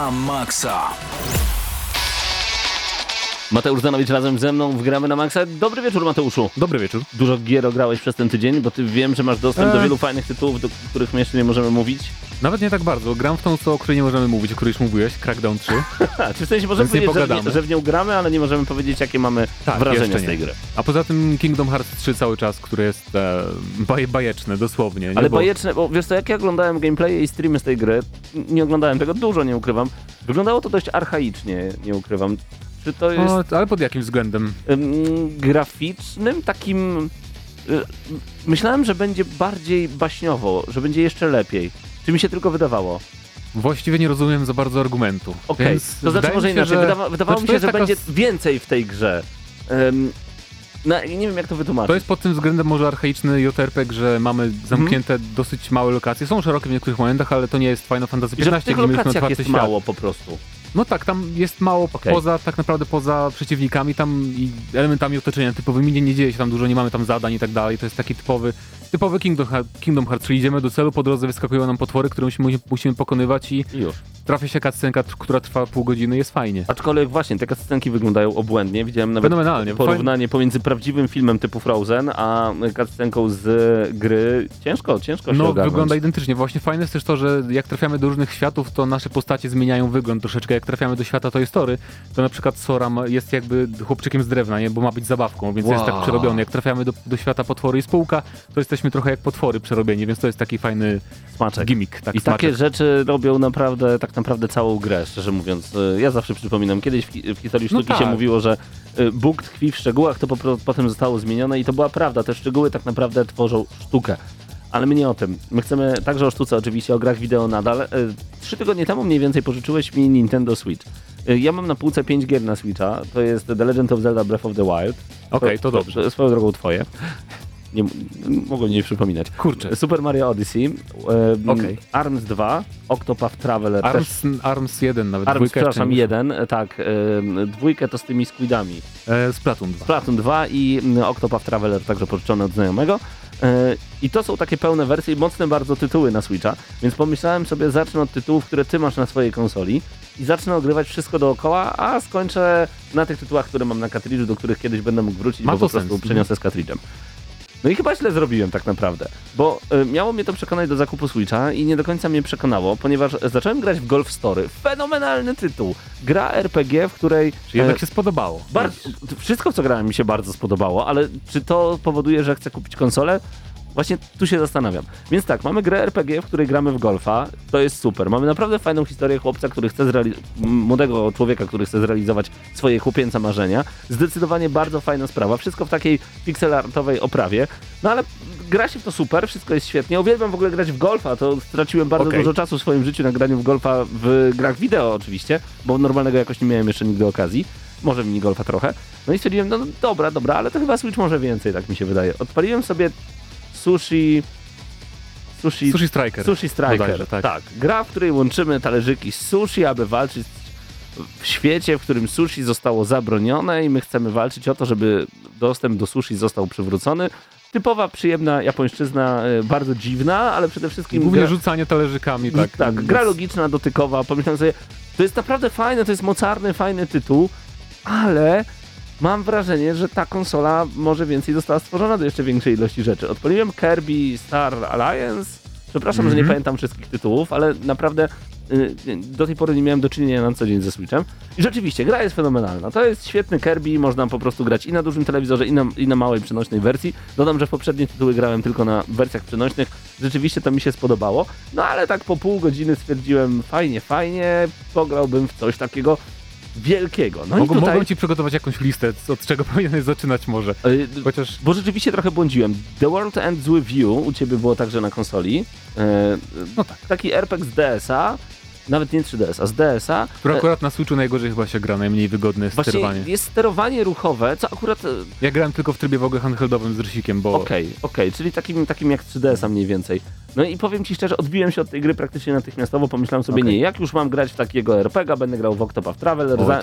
[SPEAKER 3] Na maksa.
[SPEAKER 1] Mateusz Danowicz razem ze mną wgramy na maksa. Dobry wieczór Mateuszu.
[SPEAKER 4] Dobry wieczór.
[SPEAKER 1] Dużo gier ograłeś przez ten tydzień, bo ty wiem, że masz dostęp do
[SPEAKER 4] Eee.
[SPEAKER 1] wielu fajnych tytułów, do których my jeszcze nie możemy mówić.
[SPEAKER 4] Nawet nie tak bardzo. Gram w tą, co, o której nie możemy mówić, o której już mówiłeś, Crackdown 3.
[SPEAKER 1] Ha, <laughs> czy w sensie możemy
[SPEAKER 4] Więc
[SPEAKER 1] powiedzieć, że w, nie, że w nią gramy, ale nie możemy powiedzieć, jakie mamy
[SPEAKER 4] Tak,
[SPEAKER 1] wrażenia
[SPEAKER 4] jeszcze
[SPEAKER 1] z tej gry.
[SPEAKER 4] A poza tym Kingdom Hearts 3 cały czas, które jest e, baje, bajeczne, dosłownie. Nie?
[SPEAKER 1] Ale
[SPEAKER 4] Bo-
[SPEAKER 1] bajeczne, bo wiesz co, jak ja oglądałem gameplaye i streamy z tej gry, nie oglądałem tego dużo, nie ukrywam, wyglądało to dość archaicznie, nie ukrywam. Czy to jest
[SPEAKER 4] O, ale pod jakim względem?
[SPEAKER 1] ym, graficznym, takim... y, myślałem, że będzie bardziej baśniowo, że będzie jeszcze lepiej. Czy mi się tylko wydawało?
[SPEAKER 4] Właściwie nie rozumiem za bardzo argumentu.
[SPEAKER 1] Okej,
[SPEAKER 4] Więc
[SPEAKER 1] to znaczy
[SPEAKER 4] wydaje
[SPEAKER 1] może
[SPEAKER 4] mi się,
[SPEAKER 1] inaczej.
[SPEAKER 4] że-
[SPEAKER 1] Wydawa wydawało
[SPEAKER 4] znaczy,
[SPEAKER 1] mi
[SPEAKER 4] to
[SPEAKER 1] się,
[SPEAKER 4] jest
[SPEAKER 1] że
[SPEAKER 4] taka
[SPEAKER 1] będzie
[SPEAKER 4] s-
[SPEAKER 1] więcej w tej grze. Ym, nie wiem, jak to wytłumaczyć.
[SPEAKER 4] To jest pod tym względem może archaiczny JRPG, że mamy
[SPEAKER 1] Mhm.
[SPEAKER 4] zamknięte dosyć małe lokacje. Są szerokie w niektórych momentach, ale to nie jest Final Fantasy
[SPEAKER 1] I że w
[SPEAKER 4] XV,
[SPEAKER 1] tych
[SPEAKER 4] gdzie mieliśmy
[SPEAKER 1] lokacjach
[SPEAKER 4] otwarty
[SPEAKER 1] jest
[SPEAKER 4] świat.
[SPEAKER 1] mało po prostu.
[SPEAKER 4] No tak, tam jest mało
[SPEAKER 1] Okej.
[SPEAKER 4] poza, tak naprawdę poza przeciwnikami, tam i elementami otoczenia typowymi nie, nie dzieje się tam dużo, nie mamy tam zadań i tak dalej. To jest taki typowy, typowy Kingdom, Kingdom Hearts, czyli idziemy do celu, po drodze wyskakują nam potwory, które musimy, musimy pokonywać i
[SPEAKER 1] I już.
[SPEAKER 4] trafia się cutscenka, która trwa pół godziny, jest fajnie.
[SPEAKER 1] Aczkolwiek właśnie, te scenki wyglądają obłędnie. Widziałem nawet
[SPEAKER 4] Fenomenalnie.
[SPEAKER 1] porównanie pomiędzy prawdziwym filmem typu Frozen, a cutscenką z gry. Ciężko, ciężko się
[SPEAKER 4] No,
[SPEAKER 1] ogarnąć.
[SPEAKER 4] wygląda identycznie. Właśnie fajne jest też to, że jak trafiamy do różnych światów, to nasze postacie zmieniają wygląd troszeczkę. Jak trafiamy do świata Toy Story, to na przykład Sora ma- jest jakby chłopczykiem z drewna, nie? bo ma być zabawką, więc jest
[SPEAKER 1] Wow.
[SPEAKER 4] tak przerobiony. Jak trafiamy do, do świata potwory i spółka, to jesteśmy trochę jak potwory przerobieni, więc to jest taki fajny
[SPEAKER 1] Smaczek.
[SPEAKER 4] gimmick. Tak,
[SPEAKER 1] I takie
[SPEAKER 4] smaczek.
[SPEAKER 1] rzeczy robią naprawdę, tak naprawdę całą grę, szczerze mówiąc. Y, Ja zawsze przypominam, kiedyś w, w historii
[SPEAKER 4] No
[SPEAKER 1] sztuki się
[SPEAKER 4] tak.
[SPEAKER 1] mówiło, że y, Bóg tkwi w szczegółach, to po, potem zostało zmienione i to była prawda. Te szczegóły tak naprawdę tworzą sztukę. Ale my nie o tym. My chcemy także o sztuce, oczywiście, o grach wideo nadal. Y, Trzy tygodnie temu mniej więcej pożyczyłeś mi Nintendo Switch. Y, Ja mam na półce 5 gier na Switcha. To jest The Legend of Zelda Breath of the Wild.
[SPEAKER 4] Okej, to dobrze.
[SPEAKER 1] Swoją drogą twoje. Nie, mogłem nie przypominać.
[SPEAKER 4] Kurczę.
[SPEAKER 1] Super Mario Odyssey, um,
[SPEAKER 4] Okej.
[SPEAKER 1] ARMS 2, Octopath Traveler też.
[SPEAKER 4] Arms, Arms 1 nawet,
[SPEAKER 1] ARMS, przepraszam,
[SPEAKER 4] nie
[SPEAKER 1] jeden, e, tak. em, dwójkę to z tymi squidami.
[SPEAKER 4] E, Splatoon 2.
[SPEAKER 1] Splatoon 2 i Octopath Traveler także pożyczony od znajomego. E, I to są takie pełne wersje i mocne bardzo tytuły na Switcha, więc pomyślałem sobie, zacznę od tytułów, które ty masz na swojej konsoli i zacznę ogrywać wszystko dookoła, a skończę na tych tytułach, które mam na kartridżu, do których kiedyś będę mógł wrócić,
[SPEAKER 4] Ma
[SPEAKER 1] bo po prostu
[SPEAKER 4] sens.
[SPEAKER 1] przeniosę z kartridżem. No i chyba źle zrobiłem tak naprawdę, bo y, miało mnie to przekonać do zakupu Switcha i nie do końca mnie przekonało, ponieważ zacząłem grać w Golf Story. Fenomenalny tytuł. Gra RPG, w której...
[SPEAKER 4] Czy jednak
[SPEAKER 1] e,
[SPEAKER 4] się spodobało?
[SPEAKER 1] wszystko, co grałem, mi się bardzo spodobało, ale czy to powoduje, że chcę kupić konsolę? Właśnie tu się zastanawiam. Więc tak, mamy grę RPG, w której gramy w golfa. To jest super. Mamy naprawdę fajną historię chłopca, który chce zrealizować, młodego człowieka, który chce zrealizować swoje chłopięce marzenia. Zdecydowanie bardzo fajna sprawa. Wszystko w takiej pixelartowej oprawie. No ale gra się w to super, wszystko jest świetnie. Uwielbiam w ogóle grać w golfa. To straciłem bardzo
[SPEAKER 4] Okej.
[SPEAKER 1] dużo czasu w swoim życiu na graniu w golfa w grach wideo oczywiście, bo normalnego jakoś nie miałem jeszcze nigdy okazji. Może minigolfa trochę. No i stwierdziłem, no dobra, dobra, ale to chyba Switch może więcej, tak mi się wydaje. Odpaliłem sobie sushi... Sushi,
[SPEAKER 4] Sushi Striker.
[SPEAKER 1] sushi Striker.
[SPEAKER 4] bodajże,
[SPEAKER 1] tak.
[SPEAKER 4] tak.
[SPEAKER 1] Gra, w której łączymy talerzyki z sushi, aby walczyć w świecie, w którym sushi zostało zabronione i my chcemy walczyć o to, żeby dostęp do sushi został przywrócony. Typowa, przyjemna japońszczyzna, e, bardzo dziwna, ale przede wszystkim...
[SPEAKER 4] Głównie
[SPEAKER 1] gra-
[SPEAKER 4] rzucanie talerzykami, tak.
[SPEAKER 1] tak,
[SPEAKER 4] Więc-
[SPEAKER 1] gra logiczna, dotykowa. Pomyślałem sobie, to jest naprawdę fajne, to jest mocarny, fajny tytuł, ale mam wrażenie, że ta konsola może więcej została stworzona do jeszcze większej ilości rzeczy. Odpaliłem Kirby Star Alliance. Przepraszam, że nie
[SPEAKER 4] Mhm.
[SPEAKER 1] pamiętam wszystkich tytułów, ale naprawdę y, do tej pory nie miałem do czynienia na co dzień ze Switchem. I rzeczywiście, gra jest fenomenalna. To jest świetny Kirby, można po prostu grać i na dużym telewizorze, i na, i na małej przenośnej wersji. Dodam, że w poprzednie tytuły grałem tylko na wersjach przenośnych. Rzeczywiście to mi się spodobało. No ale tak po pół godziny stwierdziłem, fajnie, fajnie, pograłbym w coś takiego wielkiego. No
[SPEAKER 4] Mogą,
[SPEAKER 1] tutaj...
[SPEAKER 4] Mogą ci przygotować jakąś listę, od czego <laughs> powinieneś zaczynać może.
[SPEAKER 1] y,
[SPEAKER 4] Chociaż
[SPEAKER 1] bo rzeczywiście trochę błądziłem. The World Ends With You u ciebie było także na konsoli. E,
[SPEAKER 4] No tak.
[SPEAKER 1] Taki RPG z DS-a, nawet nie 3DS, a z DS-a.
[SPEAKER 4] Które
[SPEAKER 1] E,
[SPEAKER 4] akurat na Switchu najgorzej chyba się gra, najmniej wygodne jest
[SPEAKER 1] Właśnie
[SPEAKER 4] sterowanie.
[SPEAKER 1] jest sterowanie ruchowe, co akurat... e,
[SPEAKER 4] Ja grałem tylko w trybie w ogóle handheldowym z rysikiem, bo
[SPEAKER 1] Okej, okej, czyli takim, takim jak 3DS-a mniej więcej. No i powiem ci szczerze, odbiłem się od tej gry praktycznie natychmiastowo, pomyślałem sobie,
[SPEAKER 4] Okej.
[SPEAKER 1] nie, jak już mam grać w takiego RPG, będę grał w Octopath Traveler,
[SPEAKER 4] O,
[SPEAKER 1] za,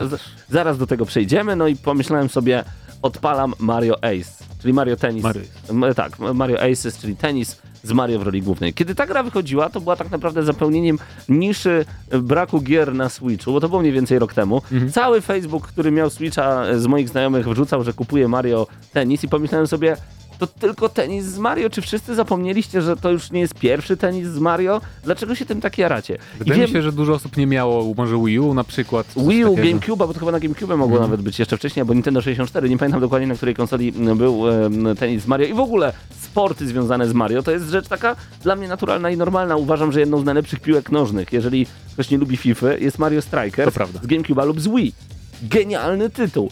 [SPEAKER 1] zaraz do tego przejdziemy, no i pomyślałem sobie, odpalam Mario Ace, czyli Mario Tennis.
[SPEAKER 4] Mario
[SPEAKER 1] tak, Mario Aces, czyli tenis z Mario w roli głównej. Kiedy ta gra wychodziła, to była tak naprawdę zapełnieniem niszy e, braku gier na Switchu, bo to było mniej więcej rok temu. Cały Facebook, który miał Switcha z moich znajomych wrzucał, że kupuje Mario tenis i pomyślałem sobie, to tylko tenis z Mario? Czy wszyscy zapomnieliście, że to już nie jest pierwszy tenis z Mario? Dlaczego się tym tak jaracie?
[SPEAKER 4] Wydaje mi
[SPEAKER 1] wiem-
[SPEAKER 4] się, że dużo osób nie miało może Wii U na przykład.
[SPEAKER 1] Wii U,
[SPEAKER 4] takiego.
[SPEAKER 1] GameCube, bo to chyba na GameCube mogło
[SPEAKER 4] Mhm.
[SPEAKER 1] nawet być jeszcze wcześniej, albo Nintendo 64, nie pamiętam dokładnie na której konsoli m, był em, tenis z Mario i w ogóle sporty związane z Mario, to jest rzecz taka dla mnie naturalna i normalna. Uważam, że jedną z najlepszych piłek nożnych, jeżeli ktoś nie lubi FIFA, jest Mario Striker z GameCube'a lub z Wii. Genialny tytuł.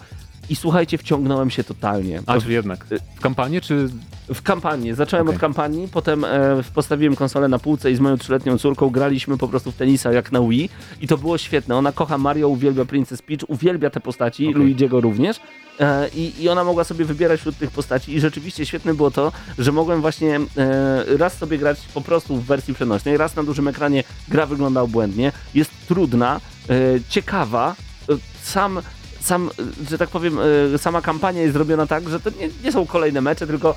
[SPEAKER 1] I słuchajcie, wciągnąłem się totalnie.
[SPEAKER 4] A, czy jednak? W kampanii, czy...
[SPEAKER 1] W kampanii. Zacząłem
[SPEAKER 4] Okej.
[SPEAKER 1] od kampanii, potem e, postawiłem konsolę na półce i z moją trzyletnią córką graliśmy po prostu w tenisa jak na Wii i to było świetne. Ona kocha Mario, uwielbia Princess Peach, uwielbia te postaci,
[SPEAKER 4] Okej.
[SPEAKER 1] Luigiego również e, i, i ona mogła sobie wybierać wśród tych postaci i rzeczywiście świetne było to, że mogłem właśnie e, raz sobie grać po prostu w wersji przenośnej, raz na dużym ekranie gra wygląda obłędnie, jest trudna, e, ciekawa, e, sam sam, że tak powiem, e, sama kampania jest zrobiona tak, że to nie, nie są kolejne mecze, tylko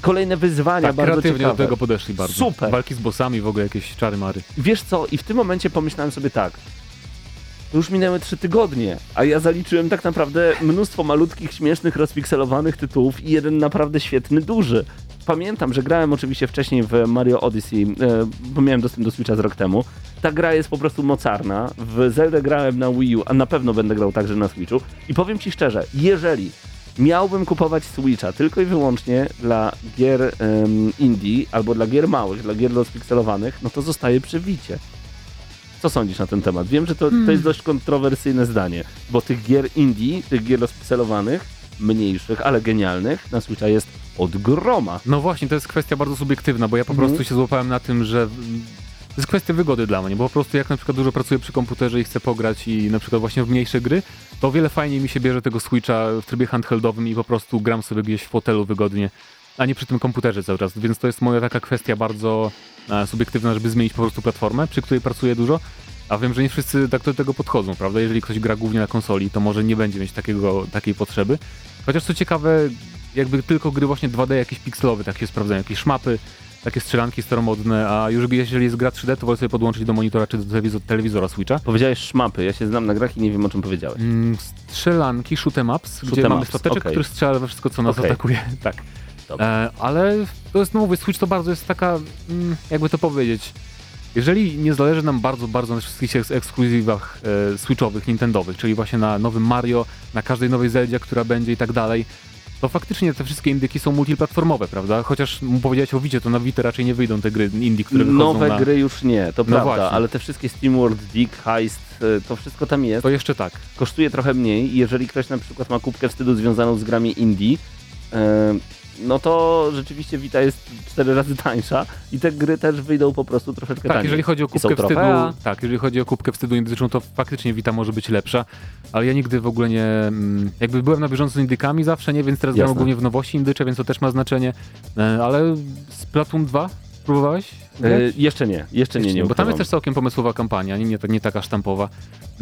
[SPEAKER 1] kolejne wyzwania
[SPEAKER 4] Tak,
[SPEAKER 1] bardzo
[SPEAKER 4] kreatywnie
[SPEAKER 1] ciekawe.
[SPEAKER 4] do tego podeszli bardzo.
[SPEAKER 1] Super.
[SPEAKER 4] Walki z bossami, w ogóle jakieś czary mary.
[SPEAKER 1] Wiesz co, i w tym momencie pomyślałem sobie tak, już minęły trzy tygodnie, a ja zaliczyłem tak naprawdę mnóstwo malutkich, śmiesznych, rozpikselowanych tytułów i jeden naprawdę świetny, duży. Pamiętam, że grałem oczywiście wcześniej w Mario Odyssey, e, bo miałem dostęp do Switcha z rok temu. Ta gra jest po prostu mocarna. W Zelda grałem na Wii U, a na pewno będę grał także na Switchu. I powiem Ci szczerze, jeżeli miałbym kupować Switcha tylko i wyłącznie dla gier em, indie albo dla gier małych, dla gier rozpikselowanych, no to zostaje przy Wicie. Co sądzisz na ten temat? Wiem, że to, to jest dość kontrowersyjne zdanie, bo tych gier indie, tych gier rozpikselowanych, mniejszych, ale genialnych na Switcha jest od groma.
[SPEAKER 4] No właśnie, to jest kwestia bardzo subiektywna, bo ja po
[SPEAKER 1] Mhm.
[SPEAKER 4] prostu się złapałem na tym, że to jest kwestia wygody dla mnie, bo po prostu jak na przykład dużo pracuję przy komputerze i chcę pograć i na przykład właśnie w mniejsze gry, to o wiele fajniej mi się bierze tego Switcha w trybie handheldowym i po prostu gram sobie gdzieś w fotelu wygodnie, a nie przy tym komputerze cały czas, więc to jest moja taka kwestia bardzo subiektywna, żeby zmienić po prostu platformę, przy której pracuję dużo, a wiem, że nie wszyscy tak do tego podchodzą, prawda? Jeżeli ktoś gra głównie na konsoli, to może nie będzie mieć takiego, takiej potrzeby. Chociaż co ciekawe, jakby tylko gry właśnie 2D jakieś pikselowe, tak się sprawdzają, jakieś szmapy, takie strzelanki staromodne, a już jeżeli jest gra 3D, to wolę sobie podłączyć do monitora czy do telewizor, telewizora Switcha.
[SPEAKER 1] Powiedziałeś szmapy, ja się znam na grach i nie wiem o czym powiedziałeś.
[SPEAKER 4] Mm, strzelanki, shoot'em ups, gdzie
[SPEAKER 1] Shoot'em
[SPEAKER 4] mamy
[SPEAKER 1] ups,
[SPEAKER 4] stateczek,
[SPEAKER 1] okej.
[SPEAKER 4] który strzela we wszystko, co nas
[SPEAKER 1] Okej.
[SPEAKER 4] atakuje. Tak. E, ale to jest, no mówię, Switch to bardzo jest taka, mm, jakby to powiedzieć, jeżeli nie zależy nam bardzo, bardzo na wszystkich eks- ekskluzywach e, Switchowych, Nintendowych, czyli właśnie na nowym Mario, na każdej nowej Zeldzie, która będzie i tak dalej, to faktycznie te wszystkie indyki są multiplatformowe, prawda? Chociaż mu powiedziałeś o Wicie, to na Vita raczej nie wyjdą te gry indie, które wychodzą
[SPEAKER 1] Nowe
[SPEAKER 4] na...
[SPEAKER 1] gry już nie, to prawda,
[SPEAKER 4] właśnie.
[SPEAKER 1] ale te wszystkie SteamWorld, Dig, Heist, e, to wszystko tam jest.
[SPEAKER 4] To jeszcze tak.
[SPEAKER 1] kosztuje trochę mniej i jeżeli ktoś na przykład ma kubkę wstydu związaną z grami indie, e, no to rzeczywiście Vita jest cztery razy tańsza i te gry też wyjdą po prostu troszeczkę
[SPEAKER 4] Tak,
[SPEAKER 1] taniej.
[SPEAKER 4] jeżeli chodzi o kubkę wstydu, tak, jeżeli chodzi o kubkę wstydu indyczną, to faktycznie Vita może być lepsza, ale ja nigdy w ogóle nie, mm, jakby byłem na bieżąco z indykami zawsze, nie, więc teraz gram
[SPEAKER 1] Jasne.
[SPEAKER 4] głównie w nowości indycze, więc to też ma znaczenie, e, ale Splatoon 2 próbowałeś? Grać?
[SPEAKER 1] jeszcze nie, jeszcze nie, nie
[SPEAKER 4] bo tam jest też całkiem pomysłowa kampania, nie, nie, tak- nie taka sztampowa.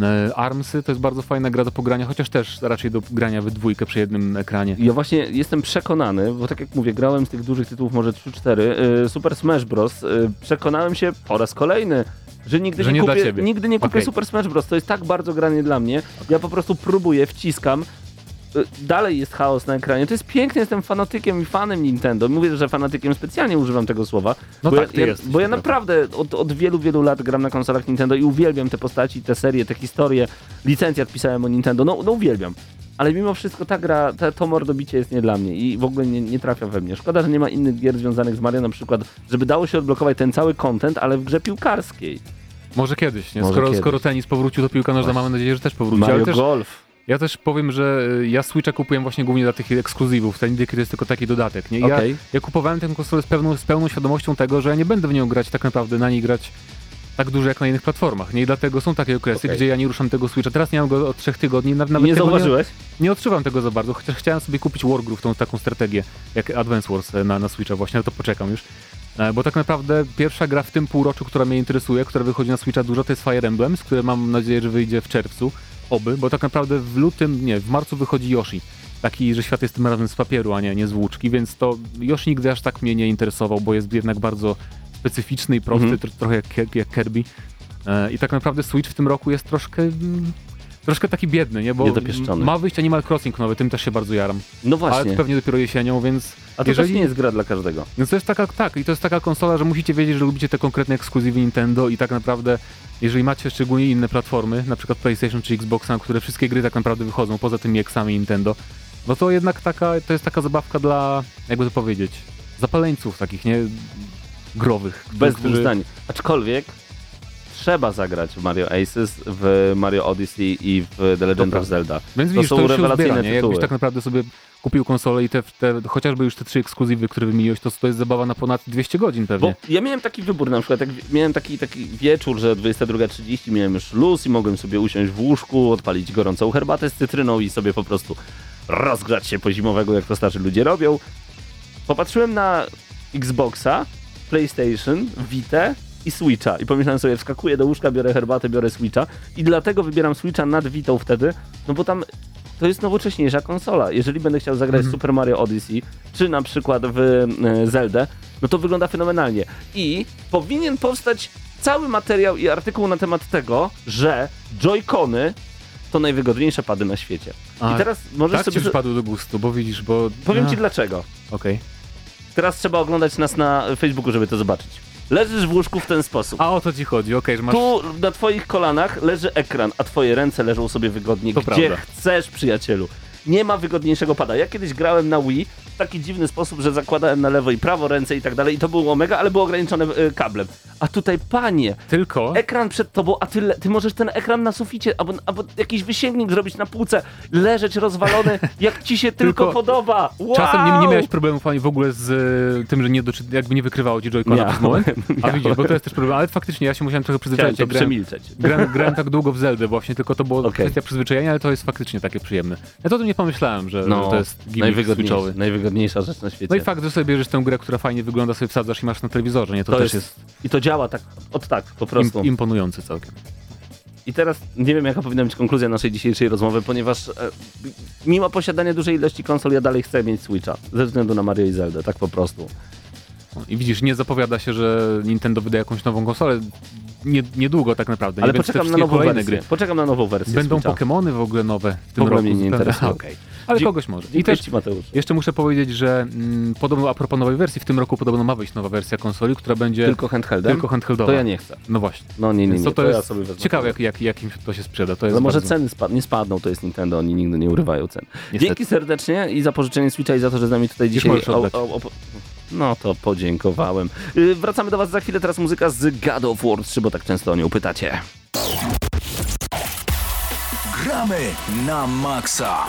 [SPEAKER 4] E, Armsy to jest bardzo fajna gra do pogrania, chociaż też raczej do grania we dwójkę przy jednym ekranie.
[SPEAKER 1] Ja właśnie jestem przekonany, bo tak jak mówię, grałem z tych dużych tytułów może 3-4, e, Super Smash Bros. Przekonałem się po raz kolejny, że nigdy
[SPEAKER 4] Że
[SPEAKER 1] nie,
[SPEAKER 4] nie
[SPEAKER 1] kupię, nigdy nie kupię
[SPEAKER 4] Okej.
[SPEAKER 1] Super Smash Bros. To jest tak bardzo granie dla mnie. Ja po prostu próbuję, wciskam. E, Dalej jest chaos na ekranie. To jest piękne, jestem fanatykiem i fanem Nintendo. Mówię, że fanatykiem specjalnie używam tego słowa.
[SPEAKER 4] No
[SPEAKER 1] bo
[SPEAKER 4] tak,
[SPEAKER 1] ja, ja, bo ja
[SPEAKER 4] to
[SPEAKER 1] naprawdę od, od wielu, wielu lat gram na konsolach Nintendo i uwielbiam te postaci, te serie, te historie. Licencjat pisałem o Nintendo. No, no uwielbiam. Ale mimo wszystko ta gra, ta, to mordobicie jest nie dla mnie i w ogóle nie, nie trafia we mnie. Szkoda, że nie ma innych gier związanych z Mario, na przykład, żeby dało się odblokować ten cały content, ale w grze piłkarskiej.
[SPEAKER 4] Może kiedyś, nie?
[SPEAKER 1] Może
[SPEAKER 4] skoro,
[SPEAKER 1] kiedyś.
[SPEAKER 4] skoro tenis powrócił do piłka nożna, mamy nadzieję, że też powróci.
[SPEAKER 1] Mario
[SPEAKER 4] ale też,
[SPEAKER 1] Golf.
[SPEAKER 4] Ja też powiem, że y, ja Switcha kupiłem właśnie głównie dla tych ekskluzywów. Ten to jest tylko taki dodatek. Nie? I
[SPEAKER 1] Okej.
[SPEAKER 4] Ja, ja kupowałem tę konsolę z pełną, z pełną świadomością tego, że ja nie będę w nią grać tak naprawdę, na niej grać tak dużo jak na innych platformach. Nie? I dlatego są takie okresy,
[SPEAKER 1] Okej.
[SPEAKER 4] gdzie ja nie ruszam tego Switcha. Teraz nie mam go od trzech tygodni, na- nawet
[SPEAKER 1] Nie zauważyłeś?
[SPEAKER 4] Nie, nie odczuwam tego za bardzo, chociaż chciałem sobie kupić Wargroove, tą taką strategię, jak Advance Wars e, na, na Switcha właśnie, ale to poczekam już. E, Bo tak naprawdę pierwsza gra w tym półroczu, która mnie interesuje, która wychodzi na Switcha dużo, to jest Fire Emblem, z które mam nadzieję, że wyjdzie w czerwcu. Oby, bo tak naprawdę w lutym, nie, w marcu wychodzi Yoshi. taki, że świat jest tym razem z papieru, a nie, nie z włóczki, więc to już nigdy aż tak mnie nie interesował, bo jest jednak bardzo specyficzny i prosty,
[SPEAKER 1] Mhm.
[SPEAKER 4] tr- trochę jak, jak Kirby. E, I tak naprawdę Switch w tym roku jest troszkę... Troszkę taki biedny, nie? Bo
[SPEAKER 1] Niedopieszczony.
[SPEAKER 4] ma wyjść Animal Crossing nowy, tym też się bardzo jaram.
[SPEAKER 1] No
[SPEAKER 4] Ale
[SPEAKER 1] właśnie.
[SPEAKER 4] to pewnie dopiero jesienią, więc
[SPEAKER 1] A to
[SPEAKER 4] jeżeli...
[SPEAKER 1] też nie jest gra dla każdego.
[SPEAKER 4] No to jest taka, tak, i to jest taka konsola, że musicie wiedzieć, że lubicie te konkretne ekskluzywy Nintendo i tak naprawdę, jeżeli macie szczególnie inne platformy, na przykład PlayStation czy Xbox, na które wszystkie gry tak naprawdę wychodzą, poza tymi eksami Nintendo, no to jednak taka, to jest taka zabawka dla, jakby to powiedzieć, zapaleńców takich, nie? Growych.
[SPEAKER 1] Bez
[SPEAKER 4] którzy-
[SPEAKER 1] zdań. Aczkolwiek trzeba zagrać w Mario Aces, w Mario Odyssey i w The Legend of. Zelda.
[SPEAKER 4] Więc
[SPEAKER 1] To
[SPEAKER 4] widzisz,
[SPEAKER 1] są
[SPEAKER 4] to, już się
[SPEAKER 1] rewelacyjne
[SPEAKER 4] uzbiera, nie? Jakbyś tak naprawdę sobie kupił konsolę i te, te, chociażby już te trzy ekskluzywy, które wymieniłeś, to, to jest zabawa na ponad 200 godzin pewnie.
[SPEAKER 1] Bo ja miałem taki wybór, na przykład jak miałem taki, taki wieczór, że 22.30 miałem już luz i mogłem sobie usiąść w łóżku, odpalić gorącą herbatę z cytryną i sobie po prostu rozgrzać się po zimowego, jak to starzy ludzie robią. Popatrzyłem na Xboxa, PlayStation, Vita i Switcha i pomyślałem sobie, wskakuję do łóżka, biorę herbatę, biorę Switcha i dlatego wybieram Switcha nad Vitą wtedy, no bo tam to jest nowocześniejsza konsola. Jeżeli będę chciał zagrać w Super Mario Odyssey, czy na przykład w e, Zeldę, no to wygląda fenomenalnie. I powinien powstać cały materiał i artykuł na temat tego, że Joy-Cony to najwygodniejsze pady na świecie.
[SPEAKER 4] A,
[SPEAKER 1] I teraz możesz
[SPEAKER 4] tak
[SPEAKER 1] sobie...
[SPEAKER 4] ci przypadło do gustu, bo widzisz, bo...
[SPEAKER 1] Powiem ci dlaczego.
[SPEAKER 4] Okej.
[SPEAKER 1] Teraz trzeba oglądać nas na Facebooku, żeby to zobaczyć. Leżysz w łóżku w ten sposób.
[SPEAKER 4] A o to ci chodzi, okej, że masz...
[SPEAKER 1] Tu na twoich kolanach leży ekran, a twoje ręce leżą sobie wygodnie,
[SPEAKER 4] To
[SPEAKER 1] gdzie
[SPEAKER 4] prawda.
[SPEAKER 1] chcesz, przyjacielu. Nie ma wygodniejszego pada. Ja kiedyś grałem na Wii w taki dziwny sposób, że zakładałem na lewo i prawo ręce i tak dalej i to było omega, ale było ograniczone y, kablem. A tutaj, panie,
[SPEAKER 4] Tylko...
[SPEAKER 1] ekran przed tobą, a ty, ty możesz ten ekran na suficie albo, albo jakiś wysięgnik zrobić na półce, leżeć rozwalony, <laughs> jak ci się tylko,
[SPEAKER 4] Tylko
[SPEAKER 1] podoba. Wow!
[SPEAKER 4] Czasem nie, nie miałeś problemów ani w ogóle z e, tym, że nie doczy, jakby nie wykrywało ci Joy-Cona przez moment. A <laughs> widzisz, bo to jest też problem, ale faktycznie ja się musiałem trochę
[SPEAKER 1] Chciałem
[SPEAKER 4] przyzwyczaić.
[SPEAKER 1] to
[SPEAKER 4] jak grałem,
[SPEAKER 1] przemilczeć.
[SPEAKER 4] grałem, grałem tak długo w Zeldę właśnie, tylko to było <laughs>
[SPEAKER 1] Okej.
[SPEAKER 4] kwestia przyzwyczajenia, ale to jest faktycznie takie przyjemne. Ja to nie pomyślałem, że,
[SPEAKER 1] No,
[SPEAKER 4] że to jest gimmick
[SPEAKER 1] najwygodniejszy,
[SPEAKER 4] switchowy.
[SPEAKER 1] najwygodniejsza rzecz na świecie.
[SPEAKER 4] No i fakt, że sobie bierzesz tę grę, która fajnie wygląda, sobie wsadzasz i masz na telewizorze, nie? To,
[SPEAKER 1] to
[SPEAKER 4] też
[SPEAKER 1] jest,
[SPEAKER 4] jest,
[SPEAKER 1] I to działa tak, od tak, po prostu.
[SPEAKER 4] im, imponujące całkiem.
[SPEAKER 1] I teraz nie wiem, jaka powinna być konkluzja naszej dzisiejszej rozmowy, ponieważ e, mimo posiadania dużej ilości konsol, ja dalej chcę mieć Switcha. Ze względu na Mario i Zelda, tak po prostu.
[SPEAKER 4] I widzisz, nie zapowiada się, że Nintendo wyda jakąś nową konsolę. Nie, niedługo tak naprawdę.
[SPEAKER 1] Ale
[SPEAKER 4] nie? Te
[SPEAKER 1] poczekam na nową wersję.
[SPEAKER 4] gry.
[SPEAKER 1] Poczekam na nową wersję
[SPEAKER 4] Będą. Pokemony w ogóle nowe w tym roku.
[SPEAKER 1] mnie nie
[SPEAKER 4] zupełnie.
[SPEAKER 1] interesuje.
[SPEAKER 4] Okej. Ale
[SPEAKER 1] Dzie-
[SPEAKER 4] kogoś może. I też
[SPEAKER 1] ci, Mateusz.
[SPEAKER 4] jeszcze muszę powiedzieć, że mm, podobno a propos nowej wersji, w tym roku podobno ma wyjść nowa wersja konsoli, która będzie
[SPEAKER 1] Tylko handheldem?
[SPEAKER 4] tylko handheldowa.
[SPEAKER 1] To ja nie chcę.
[SPEAKER 4] No właśnie.
[SPEAKER 1] No nie, nie, nie.
[SPEAKER 4] to, to
[SPEAKER 1] ja
[SPEAKER 4] jest
[SPEAKER 1] sobie wezmę.
[SPEAKER 4] ciekawe, jak, jak, jakim to się sprzeda. To jest
[SPEAKER 1] Ale może
[SPEAKER 4] bardzo...
[SPEAKER 1] ceny spad nie spadną, to jest Nintendo, oni nigdy nie urywają cen.
[SPEAKER 4] Niestety.
[SPEAKER 1] Dzięki serdecznie i za pożyczenie Switcha i za to, że z nami tutaj
[SPEAKER 4] Już
[SPEAKER 1] dzisiaj...
[SPEAKER 4] oddać.
[SPEAKER 1] No to podziękowałem. Yy, wracamy do was za chwilę, teraz muzyka z God of War 3, bo tak często o nią pytacie.
[SPEAKER 3] Gramy na maksa.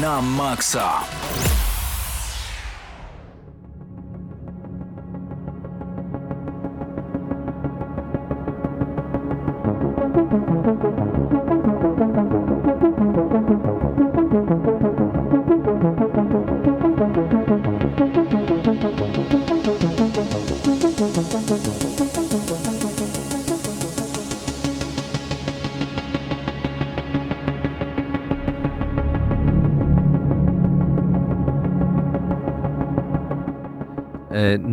[SPEAKER 3] Na maksa!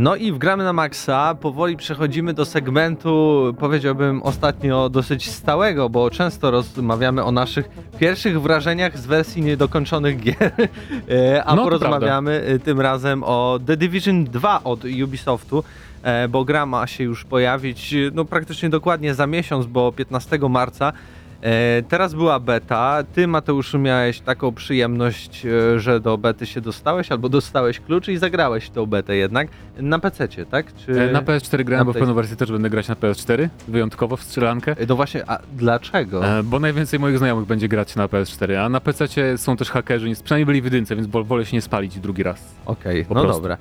[SPEAKER 5] No i w Gramy na Maxa powoli przechodzimy do segmentu, powiedziałbym ostatnio dosyć stałego, bo często rozmawiamy o naszych pierwszych wrażeniach z wersji niedokończonych gier, <laughs> E, a
[SPEAKER 4] No,
[SPEAKER 5] porozmawiamy e, tym razem o The Division 2 od Ubisoftu, e, bo gra ma się już pojawić no praktycznie dokładnie za miesiąc, bo 15 marca. E, Teraz była beta. Ty, Mateuszu, miałeś taką przyjemność, e, że do bety się dostałeś, albo dostałeś klucz i zagrałeś tą betę jednak na PC, tak? Czy...
[SPEAKER 4] E, Na PS4 grałem,
[SPEAKER 5] na
[SPEAKER 4] bo w pewną wersję też będę grać na PS4, wyjątkowo w strzelankę.
[SPEAKER 5] No właśnie, a dlaczego?
[SPEAKER 4] Bo najwięcej moich znajomych będzie grać na PS4, a na PC są też hakerzy, przynajmniej byli w jedynce, więc wo- wolę się nie spalić drugi raz.
[SPEAKER 5] Okej,
[SPEAKER 4] po
[SPEAKER 5] no
[SPEAKER 4] prostu.
[SPEAKER 5] dobra.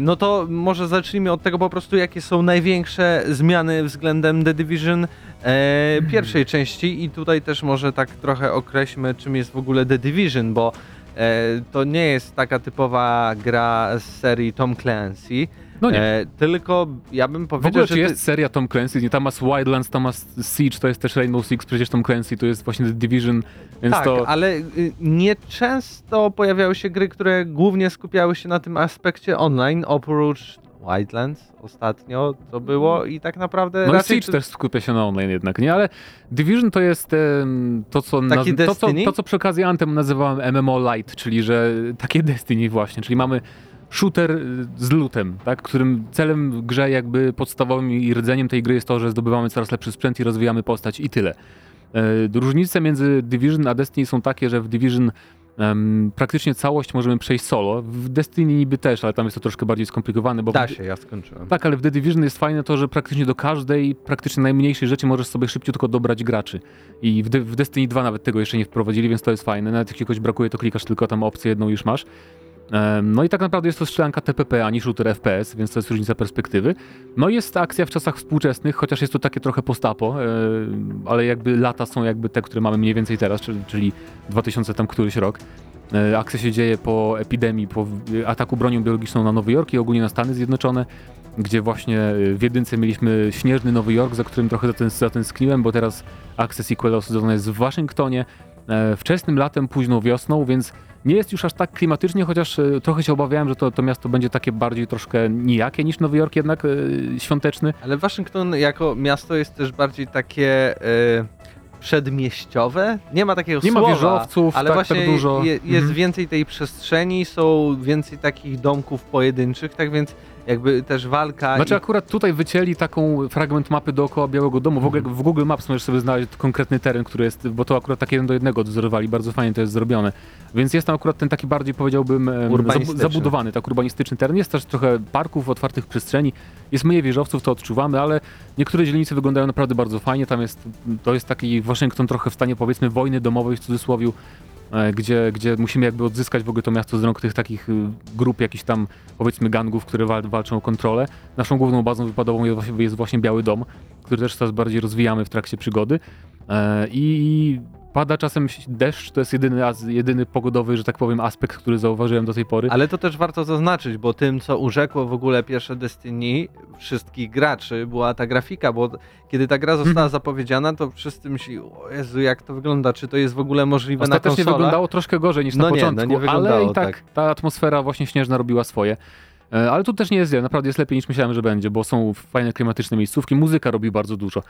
[SPEAKER 5] No to może zacznijmy od tego po prostu, jakie są największe zmiany względem The Division e, pierwszej części i tutaj też może tak trochę określmy, czym jest w ogóle The Division, bo e, to nie jest taka typowa gra z serii Tom Clancy,
[SPEAKER 4] No nie.
[SPEAKER 5] e, tylko ja bym
[SPEAKER 4] W
[SPEAKER 5] powiedział,
[SPEAKER 4] ogóle
[SPEAKER 5] że
[SPEAKER 4] czy
[SPEAKER 5] ty-
[SPEAKER 4] jest seria Tom Clancy? Nie, tam masz Wildlands, tam masz Siege, to jest też Rainbow Six, przecież Tom Clancy to jest właśnie The Division, więc
[SPEAKER 5] tak,
[SPEAKER 4] to...
[SPEAKER 5] ale y, nieczęsto pojawiały się gry, które głównie skupiały się na tym aspekcie online, oprócz Wildlands ostatnio to było i tak naprawdę
[SPEAKER 4] No i
[SPEAKER 5] raczej
[SPEAKER 4] Siege
[SPEAKER 5] to-
[SPEAKER 4] też skupia się na online jednak, nie? Ale Division to jest em, to, co, naz- to, co, to, co przy okazji Anthem nazywałem MMO Light, czyli że takie Destiny właśnie, czyli mamy shooter y, z lootem, tak? którym celem grze jakby podstawowym i rdzeniem tej gry jest to, że zdobywamy coraz lepszy sprzęt i rozwijamy postać i tyle. E, Różnice między Division a Destiny są takie, że w Division em, praktycznie całość możemy przejść solo. W Destiny niby też, ale tam jest to troszkę bardziej skomplikowane, bo
[SPEAKER 5] Da się, ja skończyłem.
[SPEAKER 4] tak, ale w The Division jest fajne to, że praktycznie do każdej, praktycznie najmniejszej rzeczy możesz sobie szybciutko dobrać graczy. I w, De- w Destiny 2 nawet tego jeszcze nie wprowadzili, więc to jest fajne. Nawet jak kogoś brakuje, to klikasz tylko tam opcję jedną już masz. Em, No i tak naprawdę jest to strzelanka TPP, a nie shooter FPS, więc to jest różnica perspektywy. No i jest akcja w czasach współczesnych, chociaż jest to takie trochę postapo, e, ale jakby lata są jakby te, które mamy mniej więcej teraz, czyli, czyli 2000 tam któryś rok. E, Akcja się dzieje po epidemii, po ataku bronią biologiczną na Nowy Jork i ogólnie na Stany Zjednoczone, gdzie właśnie e, w jedynce mieliśmy śnieżny Nowy Jork, za którym trochę zatęs- zatęskniłem, bo teraz akcja sequela osadzona jest w Waszyngtonie, e, wczesnym latem, późną wiosną, więc nie jest już aż tak klimatycznie, chociaż e, trochę się obawiałem, że to, to miasto będzie takie bardziej troszkę nijakie niż Nowy Jork jednak e, świąteczny.
[SPEAKER 5] Ale Waszyngton jako miasto jest też bardziej takie e, przedmieściowe. Nie ma takiego
[SPEAKER 4] Nie ma
[SPEAKER 5] słowa,
[SPEAKER 4] wieżowców,
[SPEAKER 5] ale
[SPEAKER 4] tak-
[SPEAKER 5] właśnie
[SPEAKER 4] tak dużo.
[SPEAKER 5] Je, jest
[SPEAKER 4] Mhm.
[SPEAKER 5] więcej tej przestrzeni, są więcej takich domków pojedynczych, tak więc jakby też walka
[SPEAKER 4] Znaczy
[SPEAKER 5] i
[SPEAKER 4] akurat tutaj wycięli taką fragment mapy dookoła Białego Domu. W ogóle w Google Maps możesz sobie znaleźć konkretny teren, który jest, bo to akurat tak jeden do jednego odzorowali, bardzo fajnie to jest zrobione. Więc jest tam akurat ten taki bardziej powiedziałbym zabudowany, tak urbanistyczny teren. Jest też trochę parków, otwartych przestrzeni, jest mniej wieżowców, to odczuwamy, ale niektóre dzielnice wyglądają naprawdę bardzo fajnie. Tam jest, to jest taki Waszyngton trochę w stanie powiedzmy wojny domowej w cudzysłowie, gdzie, gdzie musimy jakby odzyskać w ogóle to miasto z rąk tych takich y, grup jakichś tam powiedzmy gangów, które wal, walczą o kontrolę. Naszą główną bazą wypadową jest właśnie, jest właśnie Biały Dom, który też coraz bardziej rozwijamy w trakcie przygody. E, I pada czasem deszcz, to jest jedyny, jedyny pogodowy, że tak powiem, aspekt, który zauważyłem do tej pory.
[SPEAKER 5] Ale to też warto zaznaczyć, bo tym, co urzekło w ogóle pierwsze Destiny wszystkich graczy, była ta grafika, bo kiedy ta gra została
[SPEAKER 4] Mhm.
[SPEAKER 5] zapowiedziana, to wszyscy myśleli, o Jezu, jak to wygląda, czy to jest w ogóle możliwe na
[SPEAKER 4] Ostatecznie
[SPEAKER 5] konsolach?
[SPEAKER 4] wyglądało troszkę gorzej niż
[SPEAKER 5] No
[SPEAKER 4] na
[SPEAKER 5] nie, no
[SPEAKER 4] początku,
[SPEAKER 5] nie wyglądało
[SPEAKER 4] ale i tak,
[SPEAKER 5] tak.
[SPEAKER 4] ta atmosfera właśnie śnieżna robiła swoje. E, Ale tu też nie jest źle, naprawdę jest lepiej niż myślałem, że będzie, bo są fajne klimatyczne miejscówki, muzyka robi bardzo dużo,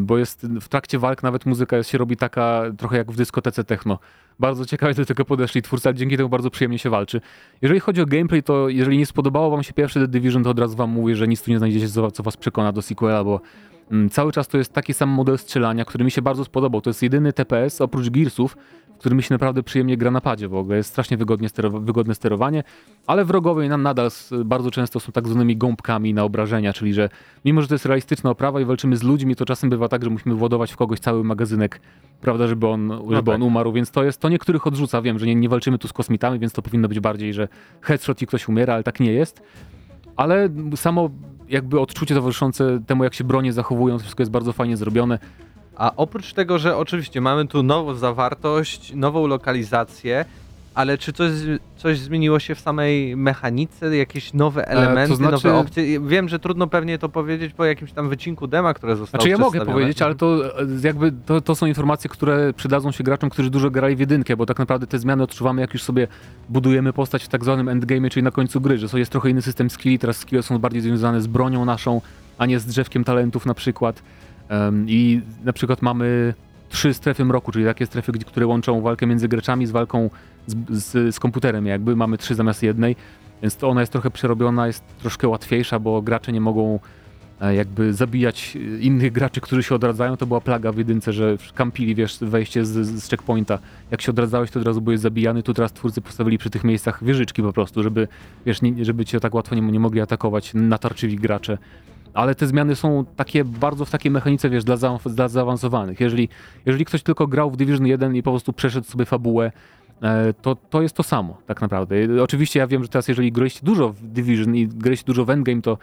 [SPEAKER 4] bo jest w trakcie walk nawet muzyka się robi taka trochę jak w dyskotece techno. Bardzo ciekawie do tego podeszli twórcy, ale dzięki temu bardzo przyjemnie się walczy. Jeżeli chodzi o gameplay, to jeżeli nie spodobało wam się pierwszy The Division, to od razu wam mówię, że nic tu nie znajdziecie, co, was przekona do sequela, bo cały czas to jest taki sam model strzelania, który mi się bardzo spodobał. To jest jedyny TPS oprócz Gearsów, w którym mi się naprawdę przyjemnie gra na padzie w ogóle. Jest strasznie wygodnie sterowa- wygodne sterowanie, ale wrogowie nam nadal bardzo często są tak zwanymi gąbkami na obrażenia, czyli że mimo, że to jest realistyczna oprawa i walczymy z ludźmi, to czasem bywa tak, że musimy władować w kogoś cały magazynek prawda, żeby on, żeby
[SPEAKER 5] tak.
[SPEAKER 4] on umarł, więc to jest, to niektórych odrzuca, wiem, że nie, nie walczymy tu z kosmitami, więc to powinno być bardziej, że headshot i ktoś umiera, ale tak nie jest. Ale samo jakby odczucie towarzyszące temu, jak się bronie zachowują, to wszystko jest bardzo fajnie zrobione.
[SPEAKER 5] A oprócz tego, że oczywiście mamy tu nową zawartość, nową lokalizację, ale czy coś, coś zmieniło się w samej mechanice, jakieś nowe elementy,
[SPEAKER 4] znaczy-
[SPEAKER 5] nowe opcje? Wiem, że trudno pewnie to powiedzieć po jakimś tam wycinku dema, które zostało
[SPEAKER 4] Znaczy ja mogę
[SPEAKER 5] przedstawione.
[SPEAKER 4] powiedzieć, ale to e, jakby to, to są informacje, które przydadzą się graczom, którzy dużo grali w jedynkę, bo tak naprawdę te zmiany odczuwamy, jak już sobie budujemy postać w tak zwanym endgame, czyli na końcu gry, że to jest trochę inny system skilli, teraz skille są bardziej związane z bronią naszą, a nie z drzewkiem talentów na przykład. Em, I na przykład mamy trzy strefy mroku, czyli takie strefy, gdzie- które łączą walkę między graczami z walką z, z, z komputerem, jakby mamy trzy zamiast jednej, więc to ona jest trochę przerobiona, jest troszkę łatwiejsza, bo gracze nie mogą e, jakby zabijać e, innych graczy, którzy się odradzają. To była plaga w jedynce, że kampili, wiesz, wejście z, z checkpointa. Jak się odradzałeś, to od razu byłeś zabijany. Tu teraz twórcy postawili przy tych miejscach wieżyczki po prostu, żeby, wiesz, nie, żeby cię tak łatwo nie, nie mogli atakować natarczywi gracze. Ale te zmiany są takie bardzo w takiej mechanice, wiesz, dla, za, dla zaawansowanych. Jeżeli, jeżeli ktoś tylko grał w Division 1 i po prostu przeszedł sobie fabułę, to, to jest to samo tak naprawdę. E, Oczywiście ja wiem, że teraz jeżeli graliście dużo w Division i graliście dużo w Endgame, to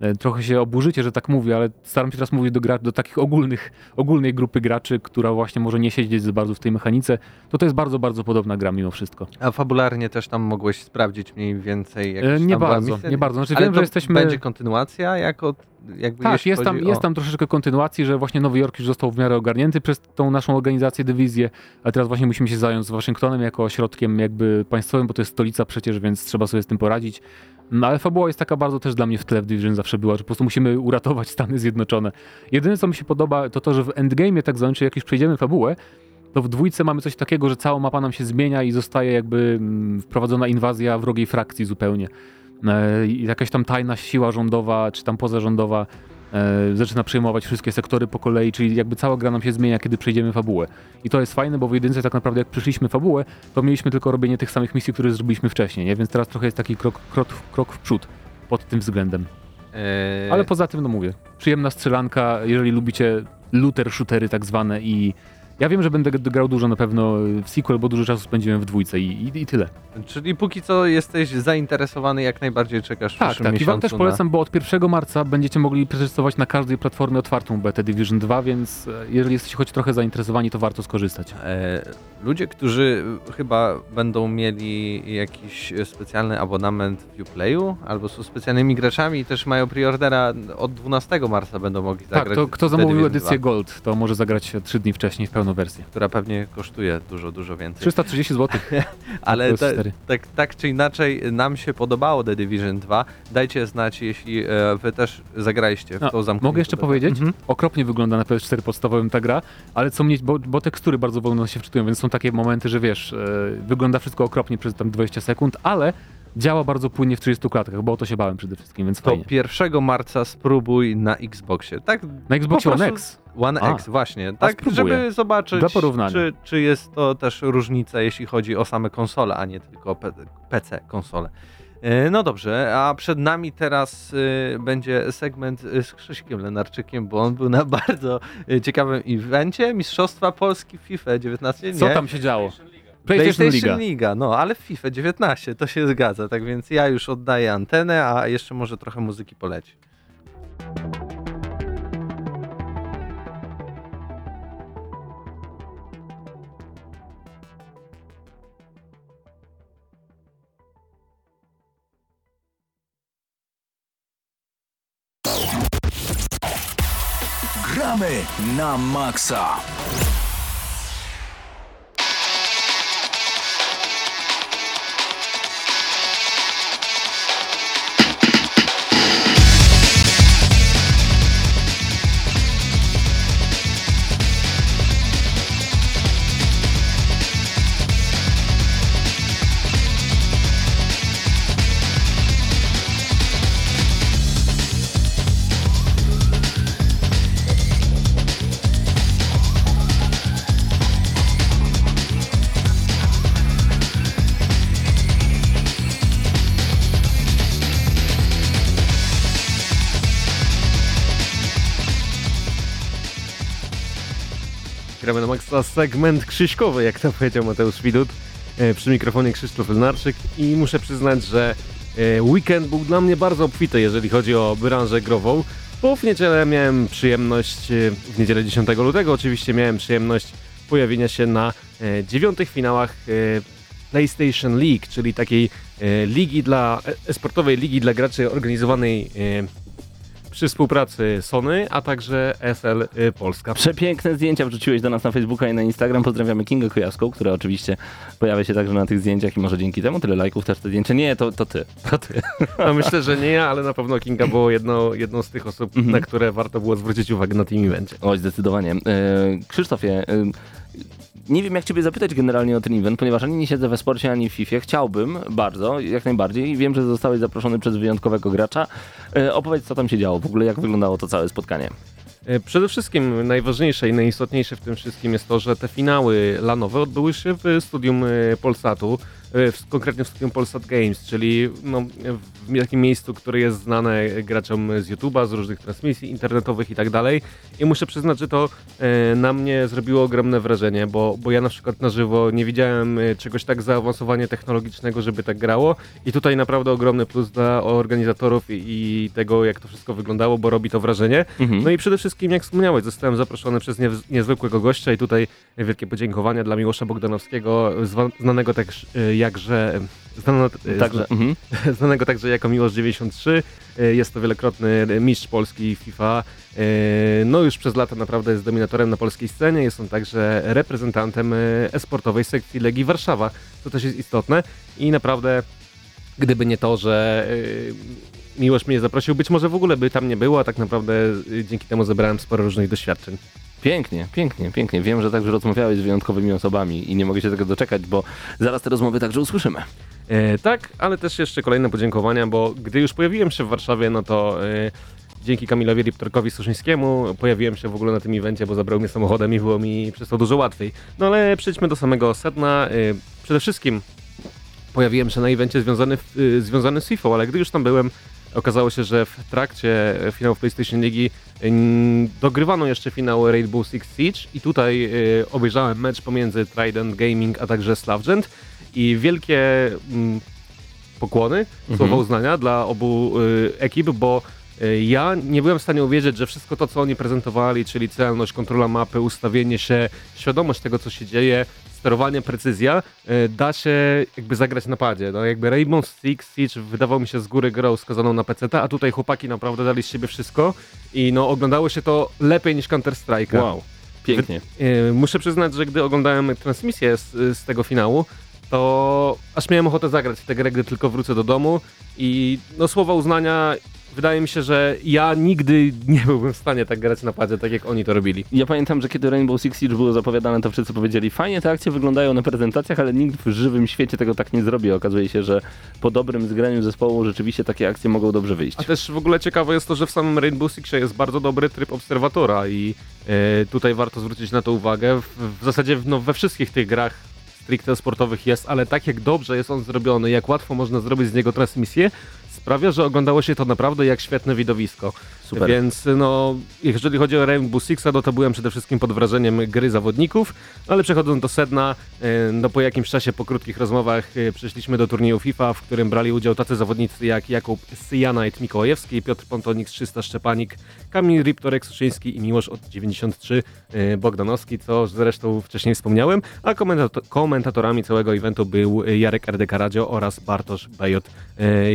[SPEAKER 4] e, trochę się oburzycie, że tak mówię, ale staram się teraz mówić do, gra, do takich ogólnych, ogólnej grupy graczy, która właśnie może nie siedzieć za bardzo w tej mechanice, to to jest bardzo, bardzo podobna gra mimo wszystko.
[SPEAKER 5] A fabularnie też tam mogłeś sprawdzić mniej więcej jakieś
[SPEAKER 4] E, nie bardzo, nie bardzo. Znaczy
[SPEAKER 5] Ale
[SPEAKER 4] wiem,
[SPEAKER 5] to
[SPEAKER 4] że jesteśmy...
[SPEAKER 5] będzie kontynuacja jako jakby
[SPEAKER 4] Tak, jest tam,
[SPEAKER 5] chodzi
[SPEAKER 4] jest
[SPEAKER 5] o...
[SPEAKER 4] tam troszeczkę kontynuacji, że właśnie Nowy Jork już został w miarę ogarnięty przez tą naszą organizację, dywizję, a teraz właśnie musimy się zająć z Waszyngtonem jako ośrodkiem jakby państwowym, bo to jest stolica przecież, więc trzeba sobie z tym poradzić. No ale fabuła jest taka bardzo też dla mnie w tle w Division zawsze była, że po prostu musimy uratować <laughs> Stany Zjednoczone. Jedyne co mi się podoba to to, że w endgame'ie tak zwanym, czyli jak już przejdziemy fabułę, to w dwójce mamy coś takiego, że cała mapa nam się zmienia i zostaje jakby mm, wprowadzona inwazja wrogiej frakcji zupełnie. E, jakaś tam tajna siła rządowa, czy tam pozarządowa e, zaczyna przejmować wszystkie sektory po kolei, czyli jakby cała gra nam się zmienia, kiedy przejdziemy fabułę. I to jest fajne, bo w jedynce tak naprawdę jak przyszliśmy fabułę, to mieliśmy tylko robienie tych samych misji, które zrobiliśmy wcześniej, nie? Więc teraz trochę jest taki krok, krok, krok w przód pod tym względem.
[SPEAKER 5] e,
[SPEAKER 4] Ale poza tym, no mówię, przyjemna strzelanka, jeżeli lubicie looter shootery tak zwane i ja wiem, że będę grał dużo na pewno w sequel, bo dużo czasu spędziłem w dwójce i, i, i tyle.
[SPEAKER 5] Czyli póki co jesteś zainteresowany, jak najbardziej czekasz w
[SPEAKER 4] Tak,
[SPEAKER 5] przyszłym
[SPEAKER 4] tak. I
[SPEAKER 5] miesiącu
[SPEAKER 4] wam też
[SPEAKER 5] na-
[SPEAKER 4] polecam, bo od 1 marca będziecie mogli przetestować na każdej platformie otwartą betę Division 2, więc e, jeżeli jesteście choć trochę zainteresowani, to warto skorzystać.
[SPEAKER 5] E, Ludzie, którzy chyba będą mieli jakiś specjalny abonament w Uplayu, albo są specjalnymi graczami i też mają preordera od 12 marca będą mogli zagrać.
[SPEAKER 4] Tak, to kto zamówił edycję
[SPEAKER 5] 2,
[SPEAKER 4] Gold, to może zagrać 3 dni wcześniej w pełną wersję.
[SPEAKER 5] która pewnie kosztuje dużo, dużo więcej.
[SPEAKER 4] 330 zł. <laughs>
[SPEAKER 5] Ale
[SPEAKER 4] cztery.
[SPEAKER 5] tak, tak czy inaczej nam się podobało The Division 2. Dajcie znać, jeśli e, wy też zagraliście w
[SPEAKER 4] No,
[SPEAKER 5] tą zamkniętą
[SPEAKER 4] Mogę jeszcze powiedzieć?
[SPEAKER 5] Mhm.
[SPEAKER 4] Okropnie wygląda na PS4 podstawowym ta gra, ale co mnie, bo, bo tekstury bardzo wolno się wczytują, więc są takie momenty, że wiesz, e, wygląda wszystko okropnie przez tam 20 sekund, ale działa bardzo płynnie w 30 klatkach, bo o to się bałem przede wszystkim, więc
[SPEAKER 5] To
[SPEAKER 4] fajnie.
[SPEAKER 5] 1 marca spróbuj na Xboxie. Tak,
[SPEAKER 4] Na Xboxie One X.
[SPEAKER 5] One
[SPEAKER 4] A,
[SPEAKER 5] X, właśnie. Tak, żeby zobaczyć, czy, czy jest to też różnica, jeśli chodzi o same konsole, a nie tylko PC konsole. E, No dobrze, a przed nami teraz y, będzie segment y, z Krzyśkiem Lenarczykiem, bo on był na bardzo ciekawym evencie Mistrzostwa Polski w FIFA 19.
[SPEAKER 4] Co
[SPEAKER 5] nie?
[SPEAKER 4] tam się działo? PlayStation, Liga.
[SPEAKER 5] Liga, no ale w FIFA 19 to się zgadza, tak więc ja już oddaję antenę, a jeszcze może trochę muzyki poleci.
[SPEAKER 3] Gramy na maksa.
[SPEAKER 6] Maksa segment krzyśkowy, jak to powiedział Mateusz Widut. E, Przy mikrofonie Krzysztof Elnarczyk i muszę przyznać, że e, weekend był dla mnie bardzo obfity, jeżeli chodzi o branżę grową, bo w niedzielę miałem przyjemność, e, w niedzielę 10 lutego oczywiście miałem przyjemność pojawienia się na dziewiątych finałach PlayStation League, czyli takiej ligi dla, e, sportowej ligi dla graczy organizowanej przy współpracy Sony, a także SL y, Polska.
[SPEAKER 1] Przepiękne zdjęcia wrzuciłeś do nas na Facebooka i na Instagram. Pozdrawiamy Kingę Kujawską, która oczywiście pojawia się także na tych zdjęciach i może dzięki temu tyle lajków też te zdjęcia. Nie, to, to ty. To ty.
[SPEAKER 6] No myślę, że nie ja, ale na pewno Kinga było jedno, jedną z tych osób,
[SPEAKER 1] Mhm.
[SPEAKER 6] na które warto było zwrócić uwagę na tym evencie.
[SPEAKER 1] Oj, zdecydowanie. E, Krzysztofie, e, nie wiem jak ciebie zapytać generalnie o ten event, ponieważ ani nie siedzę we sporcie, ani w FIFA. Chciałbym bardzo, jak najbardziej. Wiem, że zostałeś zaproszony przez wyjątkowego gracza. E, opowiedz, co tam się działo, w ogóle jak wyglądało to całe spotkanie.
[SPEAKER 6] E, Przede wszystkim najważniejsze i najistotniejsze w tym wszystkim jest to, że te finały lanowe odbyły się w studium e, Polsatu, konkretnie w studium Polsat Games, czyli no, w takim miejscu, które jest znane graczom z YouTube'a, z różnych transmisji internetowych i tak dalej. I muszę przyznać, że to e, na mnie zrobiło ogromne wrażenie, bo, bo ja na przykład na żywo nie widziałem e, czegoś tak zaawansowanie technologicznego, żeby tak grało. I tutaj naprawdę ogromny plus dla organizatorów i, i tego, jak to wszystko wyglądało, bo robi to wrażenie.
[SPEAKER 1] Mhm.
[SPEAKER 6] No i przede wszystkim, jak wspomniałeś, zostałem zaproszony przez nie, niezwykłego gościa i tutaj wielkie podziękowania dla Miłosza Bogdanowskiego, zwa, znanego też e, jakże... Znano,
[SPEAKER 1] Także, mhm. <laughs>
[SPEAKER 6] znanego także jako Miłosz 93. E, Jest to wielokrotny mistrz Polski FIFA. E, No już przez lata naprawdę jest dominatorem na polskiej scenie. Jest on także reprezentantem e, esportowej sekcji Legii Warszawa, co też jest istotne. I naprawdę, gdyby nie to, że Miłosz mnie zaprosił, być może w ogóle by tam nie było, a tak naprawdę dzięki temu zebrałem sporo różnych doświadczeń.
[SPEAKER 1] Pięknie, pięknie, pięknie. Wiem, że także rozmawiałeś z wyjątkowymi osobami i nie mogę się tego doczekać, bo zaraz te rozmowy także usłyszymy.
[SPEAKER 6] E, tak, ale też jeszcze kolejne podziękowania, bo gdy już pojawiłem się w Warszawie, no to e, dzięki Kamilowi Riptorkowi Suszyńskiemu pojawiłem się w ogóle na tym evencie, bo zabrał mnie samochodem i było mi przez to dużo łatwiej. No ale przejdźmy do samego sedna. E, przede wszystkim pojawiłem się na evencie związany, y, związany z FIFA, ale gdy już tam byłem, okazało się, że w trakcie finału PlayStation Ligi dogrywano jeszcze finał Rainbow Six Siege i tutaj y, obejrzałem mecz pomiędzy Trident Gaming a także Slavgent i wielkie pokłony, słowa uznania dla obu y, ekip, bo y, ja nie byłem w stanie uwierzyć, że wszystko to, co oni prezentowali, czyli celność, kontrola mapy, ustawienie się, świadomość tego, co się dzieje, sterowanie, precyzja, y, da się jakby zagrać na padzie. No jakby Rainbow Six Siege wydawał mi się z góry grą skazaną na PC, a tutaj chłopaki naprawdę dali z siebie wszystko i no oglądało się to lepiej niż Counter Strike'a.
[SPEAKER 1] Wow, pięknie.
[SPEAKER 6] Yy, Muszę przyznać, że gdy oglądałem transmisję z, z tego finału, to aż miałem ochotę zagrać w tę grę, gdy tylko wrócę do domu i no słowa uznania, wydaje mi się, że ja nigdy nie byłbym w stanie tak grać na padzie, tak jak oni to robili.
[SPEAKER 1] Ja pamiętam, że kiedy Rainbow Six Siege było zapowiadane, to wszyscy powiedzieli, fajnie te akcje wyglądają na prezentacjach, ale nikt w żywym świecie tego tak nie zrobi. Okazuje się, że po dobrym zgraniu zespołu rzeczywiście takie akcje mogą dobrze wyjść.
[SPEAKER 6] A też w ogóle ciekawe jest to, że w samym Rainbow Sixie jest bardzo dobry tryb obserwatora i e, tutaj warto zwrócić na to uwagę. W, w zasadzie no, we wszystkich tych grach stricte sportowych jest, ale tak jak dobrze jest on zrobiony, jak łatwo można zrobić z niego transmisję, sprawia, że oglądało się to naprawdę jak świetne widowisko.
[SPEAKER 1] Super.
[SPEAKER 6] Więc no, jeżeli chodzi o Rainbow Sixa, no to byłem przede wszystkim pod wrażeniem gry zawodników, ale przechodząc do sedna, e, no po jakimś czasie, po krótkich rozmowach e, przeszliśmy do turnieju FIFA, w którym brali udział tacy zawodnicy jak Jakub Syjanajt Mikołajewski, Piotr Pontonik z 300 Szczepanik, Kamil Riptorek Suszyński i Miłosz od 93 e, Bogdanowski, co zresztą wcześniej wspomniałem, a komentato- komentatorami całego eventu był Jarek RDK Radio oraz Bartosz Bejot e,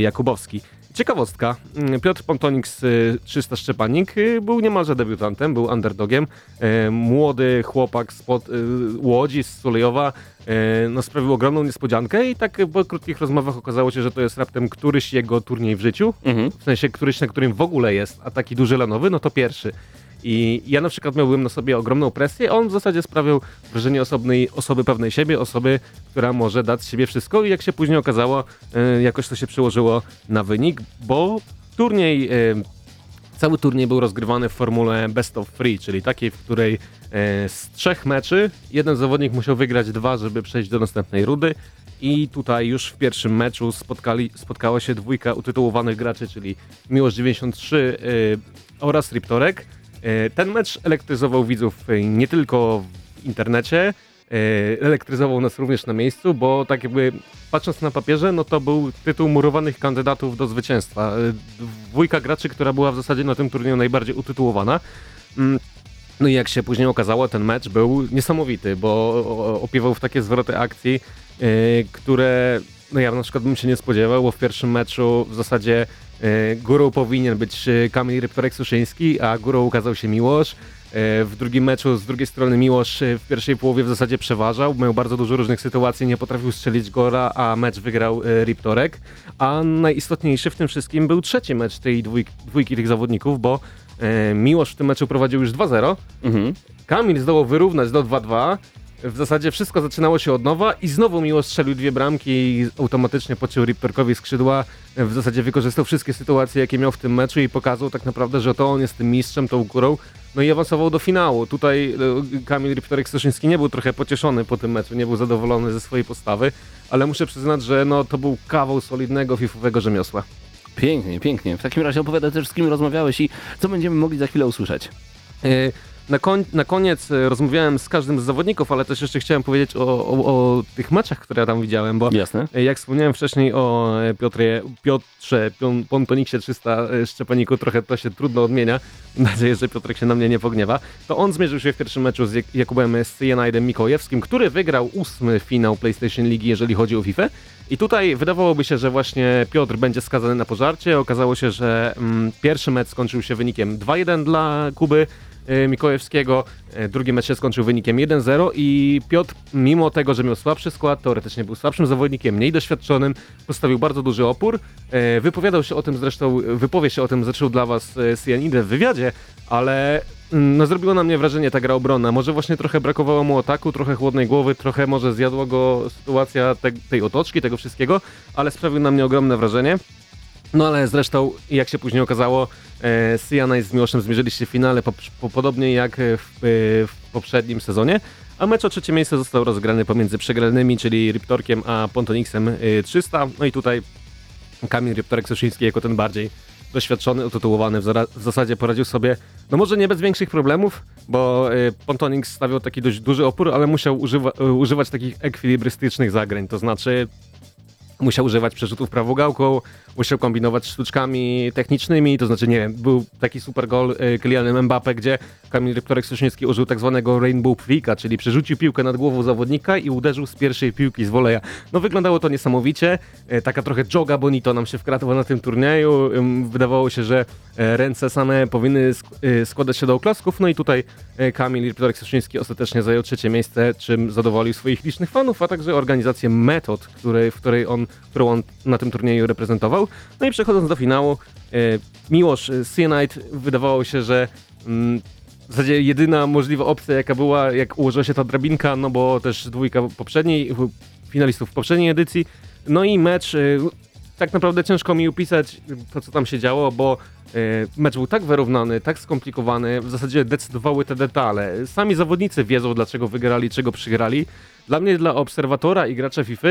[SPEAKER 6] Jakubowski. Ciekawostka, mm, Piotr Pontonik z y, 300 Szczepanik y, był niemalże debiutantem, był underdogiem. E, Młody chłopak spod y, Łodzi, z Sulejowa, no, sprawił ogromną niespodziankę i tak po krótkich rozmowach okazało się, że to jest raptem któryś jego turniej w życiu,
[SPEAKER 1] Mhm.
[SPEAKER 6] w sensie któryś, na którym w ogóle jest, a taki duży lanowy, no to pierwszy. I ja na przykład miałbym na sobie ogromną presję, on w zasadzie sprawiał wrażenie osobnej, osoby pewnej siebie, osoby, która może dać z siebie wszystko. I jak się później okazało, e, jakoś to się przełożyło na wynik, bo turniej, e, cały turniej był rozgrywany w formule best of three, czyli takiej, w której e, z trzech meczy jeden zawodnik musiał wygrać dwa, żeby przejść do następnej rudy i tutaj już w pierwszym meczu spotkali, spotkała się dwójka utytułowanych graczy, czyli Miłosz 93 e, oraz Riptorek. E, Ten mecz elektryzował widzów e, nie tylko w internecie. E, elektryzował nas również na miejscu, bo tak jakby patrząc na papierze, no to był tytuł murowanych kandydatów do zwycięstwa. Dwójka graczy, która była w zasadzie na tym turnieju najbardziej utytułowana. Mm, No i jak się później okazało, ten mecz był niesamowity, bo opiewał w takie zwroty akcji, które no ja na przykład bym się nie spodziewał, bo w pierwszym meczu w zasadzie górą powinien być e, Kamil Rybtorek-Suszyński, a górą ukazał się Miłosz. E, W drugim meczu z drugiej strony Miłosz e, w pierwszej połowie w zasadzie przeważał, miał bardzo dużo różnych sytuacji, nie potrafił strzelić gora, a mecz wygrał e, Riptorek. A najistotniejszy w tym wszystkim był trzeci mecz tej dwójki, dwójki tych zawodników, bo e, Miłosz w tym meczu prowadził już 2-0,
[SPEAKER 1] Mhm.
[SPEAKER 6] Kamil zdołał wyrównać do 2-2. W zasadzie wszystko zaczynało się od nowa i znowu Miło strzelił dwie bramki i automatycznie pociął Riptorkowi skrzydła. W zasadzie wykorzystał wszystkie sytuacje, jakie miał w tym meczu i pokazał tak naprawdę, że to on jest tym mistrzem, tą górą. No i awansował do finału. Tutaj e, Kamil Riptorek-Stoszyński nie był trochę pocieszony po tym meczu, nie był zadowolony ze swojej postawy, ale muszę przyznać, że no, to był kawał solidnego fifowego rzemiosła.
[SPEAKER 1] Pięknie, pięknie. W takim razie opowiadaj też, z kim rozmawiałeś i co będziemy mogli za chwilę usłyszeć.
[SPEAKER 6] E, Na, koń, na koniec e, rozmawiałem z każdym z zawodników, ale też jeszcze chciałem powiedzieć o, o, o tych meczach, które ja tam widziałem, bo
[SPEAKER 1] Jasne.
[SPEAKER 6] e, jak wspomniałem wcześniej o e, Piotrze, Piotrze Pion- Pontoniksie 300 e, Szczepaniku, trochę to się trudno odmienia, mam nadzieję, że Piotrek się na mnie nie pogniewa, to on zmierzył się w pierwszym meczu z Jak- Jakubem Cyjanidem Mikołajewskim, który wygrał ósmy finał PlayStation Ligi, jeżeli chodzi o FIFA. I tutaj wydawałoby się, że właśnie Piotr będzie skazany na pożarcie. Okazało się, że mm, pierwszy mecz skończył się wynikiem 2-1 dla Kuby Mikołajewskiego. E, Drugi mecz się skończył wynikiem 1-0 i Piotr, mimo tego, że miał słabszy skład, teoretycznie był słabszym zawodnikiem, mniej doświadczonym, postawił bardzo duży opór. E, Wypowiadał się o tym zresztą, wypowie się o tym zresztą dla was Cyanide w wywiadzie, ale mm, no, zrobiło na mnie wrażenie ta gra obronna. Może właśnie trochę brakowało mu ataku, trochę chłodnej głowy, trochę może zjadła go sytuacja te, tej otoczki, tego wszystkiego, ale sprawił na mnie ogromne wrażenie. No ale zresztą, jak się później okazało, e, Cyanide z Miłoszem zmierzyli się w finale, po, po, podobnie jak w, e, w poprzednim sezonie, a mecz o trzecie miejsce został rozegrany pomiędzy przegranymi, czyli Riptorkiem a Pontonixem e, 300. No i tutaj Kamil Riptorek-Soszyński jako ten bardziej doświadczony, utytułowany w, w zasadzie poradził sobie, no może nie bez większych problemów, bo y, Pontonix stawiał taki dość duży opór, ale musiał używa- używać takich ekwilibrystycznych zagrań, to znaczy musiał używać przerzutów prawogałką, musiał kombinować sztuczkami technicznymi, to znaczy, nie wiem, był taki super gol y, Kylianem Mbappe, gdzie Kamil Rybtorek-Sośniewski użył tak zwanego rainbow flicka, czyli przerzucił piłkę nad głową zawodnika i uderzył z pierwszej piłki z woleja. No wyglądało to niesamowicie, y, taka trochę joga bonito nam się wkradła na tym turnieju, wydawało się, że e, ręce same powinny sk- y, składać się do oklasków, no i tutaj e, Kamil Rybtorek-Sośniewski ostatecznie zajął trzecie miejsce, czym zadowolił swoich licznych fanów, a także organizację Metod, której, w której on, którą on na tym turnieju reprezentował. No i przechodząc do finału, e, Miłosz e, Cyanide wydawało się, że mm, w zasadzie jedyna możliwa opcja, jaka była, jak ułożyła się ta drabinka, no bo też dwójka poprzedniej, finalistów poprzedniej edycji. No i mecz, e, tak naprawdę ciężko mi opisać to, co tam się działo, bo e, mecz był tak wyrównany, tak skomplikowany, w zasadzie decydowały te detale. Sami zawodnicy wiedzą, dlaczego wygrali, czego przegrali. Dla mnie, dla obserwatora i gracza FIFA,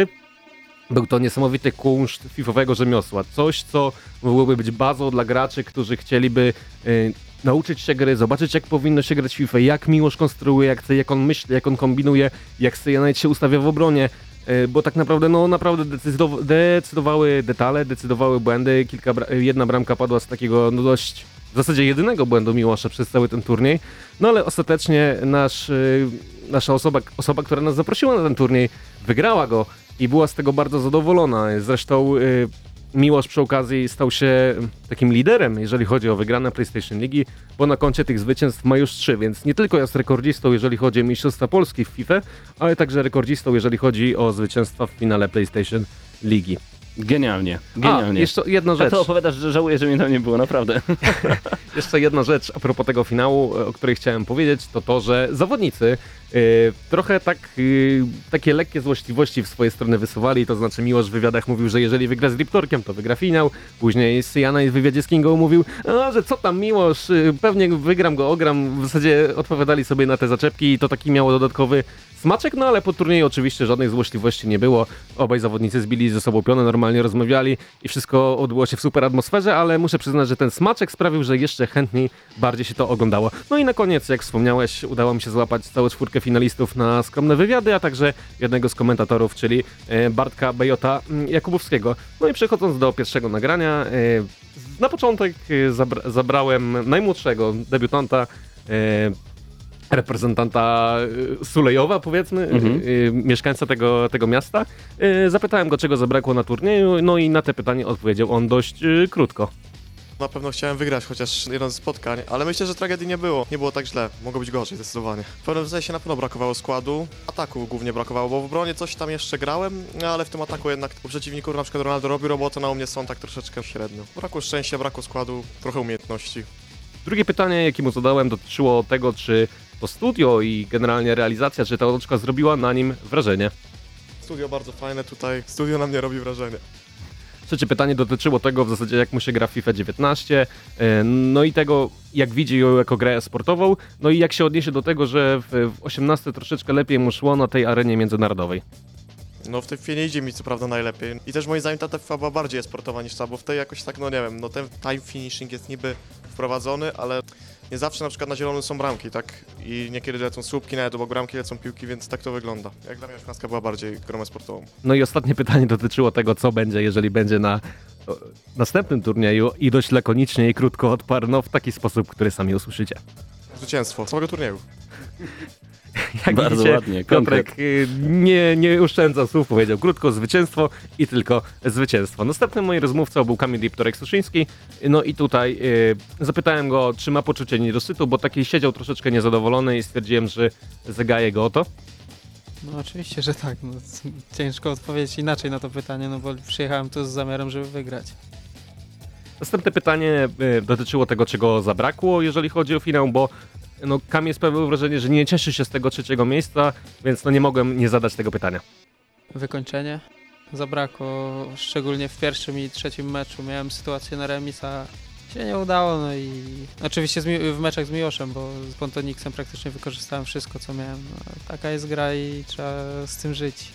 [SPEAKER 6] był to niesamowity kunszt fifowego rzemiosła. Coś, co mogłoby być bazą dla graczy, którzy chcieliby y, nauczyć się gry, zobaczyć jak powinno się grać FIFA, jak Miłosz konstruuje, jak, chce, jak on myśli, jak on kombinuje, jak Cyjanite się ustawia w obronie. y, Bo tak naprawdę, no naprawdę decydow- decydowały detale, decydowały błędy. Kilka bra- jedna bramka padła z takiego no dość w zasadzie jedynego błędu Miłosza przez cały ten turniej. No ale ostatecznie nasz, y, nasza osoba, osoba, która nas zaprosiła na ten turniej, wygrała go i była z tego bardzo zadowolona. Zresztą y, Miłosz przy okazji stał się takim liderem, jeżeli chodzi o wygrane PlayStation Ligi, bo na koncie tych zwycięstw ma już trzy, więc nie tylko jest rekordzistą, jeżeli chodzi o Mistrzostwa Polski w FIFA, ale także rekordzistą, jeżeli chodzi o zwycięstwa w finale PlayStation Ligi.
[SPEAKER 1] Genialnie,
[SPEAKER 6] A,
[SPEAKER 1] genialnie.
[SPEAKER 6] jeszcze jedna
[SPEAKER 1] A
[SPEAKER 6] rzecz.
[SPEAKER 1] to opowiadasz, że żałuję, że mnie tam nie było, naprawdę. <laughs>
[SPEAKER 6] Jeszcze jedna rzecz a propos tego finału, o której chciałem powiedzieć, to to, że zawodnicy y, trochę tak, y, takie lekkie złośliwości w swoje strony wysuwali, to znaczy Miłosz w wywiadach mówił, że jeżeli wygra z Riptorkiem, to wygra finał, później Syjana w wywiadzie z Kingą mówił, że co tam Miłosz, y, pewnie wygram go, ogram, w zasadzie odpowiadali sobie na te zaczepki i to taki miało dodatkowy smaczek, no ale po turnieju oczywiście żadnych złośliwości nie było, obaj zawodnicy zbili ze sobą pionę, normalnie rozmawiali i wszystko odbyło się w super atmosferze, ale muszę przyznać, że ten smaczek sprawił, że jeszcze chętniej bardziej się to oglądało. No i na koniec, jak wspomniałeś, udało mi się złapać całą czwórkę dwójkę finalistów na skromne wywiady, a także jednego z komentatorów, czyli e, Bartka Bejota mm, Jakubowskiego. No i przechodząc do pierwszego nagrania, e, na początek e, zabra zabrałem najmłodszego debiutanta, reprezentanta Sulejowa, powiedzmy,
[SPEAKER 1] Mhm.
[SPEAKER 6] mieszkańca tego, tego miasta. Zapytałem go, czego zabrakło na turnieju, no i na te pytanie odpowiedział on dość krótko.
[SPEAKER 7] Na pewno chciałem wygrać chociaż jedno ze spotkań, ale myślę, że tragedii nie było. Nie było tak źle, mogło być gorzej zdecydowanie. W pewnym sensie na pewno brakowało składu, ataku głównie brakowało, bo w obronie coś tam jeszcze grałem, ale w tym ataku jednak u przeciwników na przykład Ronaldo robi robotę, na u mnie są tak troszeczkę średnio. Brakło szczęścia, brakło składu, trochę umiejętności.
[SPEAKER 6] Drugie pytanie, jakie mu zadałem, dotyczyło tego, czy to studio i generalnie realizacja, czy ta otoczka zrobiła na nim wrażenie.
[SPEAKER 7] Studio bardzo fajne tutaj, studio na mnie robi wrażenie.
[SPEAKER 6] Trzecie pytanie dotyczyło tego w zasadzie, jak mu się gra FIFA 19, e, no i tego, jak widzi ją jako grę sportową, no i jak się odniesie do tego, że w, w 18 troszeczkę lepiej mu szło na tej arenie międzynarodowej.
[SPEAKER 7] No w tej nie idzie mi co prawda najlepiej. I też moim zdaniem ta FIFA była bardziej sportowa niż ta, bo w tej jakoś tak, no nie wiem, no ten time finishing jest niby wprowadzony, ale nie zawsze na przykład na zielonym są bramki, tak? I niekiedy lecą słupki nawet obok bramki, lecą piłki, więc tak to wygląda. Jak dla mnie 18 była bardziej grą sportową.
[SPEAKER 6] No i ostatnie pytanie dotyczyło tego, co będzie, jeżeli będzie na o, następnym turnieju i dość lakonicznie i krótko odparł, no w taki sposób, który sami usłyszycie.
[SPEAKER 7] Zwycięstwo całego turnieju. <laughs>
[SPEAKER 6] Jak
[SPEAKER 1] Bardzo
[SPEAKER 6] widzicie,
[SPEAKER 1] ładnie,
[SPEAKER 6] Piotrek y, nie, nie oszczędza słów, powiedział krótko zwycięstwo i tylko zwycięstwo. Następnym moim rozmówcą był Kamil Liptorek-Suszyński, no i tutaj y, zapytałem go, czy ma poczucie niedosytu, bo taki siedział troszeczkę niezadowolony i stwierdziłem, że zagaję go o to.
[SPEAKER 8] No oczywiście, że tak. No, ciężko odpowiedzieć inaczej na to pytanie, no bo przyjechałem tu z zamiarem, żeby wygrać.
[SPEAKER 6] Następne pytanie y, dotyczyło tego, czego zabrakło, jeżeli chodzi o finał, bo no, Kamil sprawił wrażenie, że nie cieszy się z tego trzeciego miejsca, więc no, nie mogłem nie zadać tego pytania.
[SPEAKER 8] Wykończenie zabrakło, szczególnie w pierwszym i trzecim meczu. Miałem sytuację na remis, a się nie udało. No i oczywiście w meczach z Miłoszem, bo z Pontoniksem praktycznie wykorzystałem wszystko, co miałem. No, taka jest gra i trzeba z tym żyć.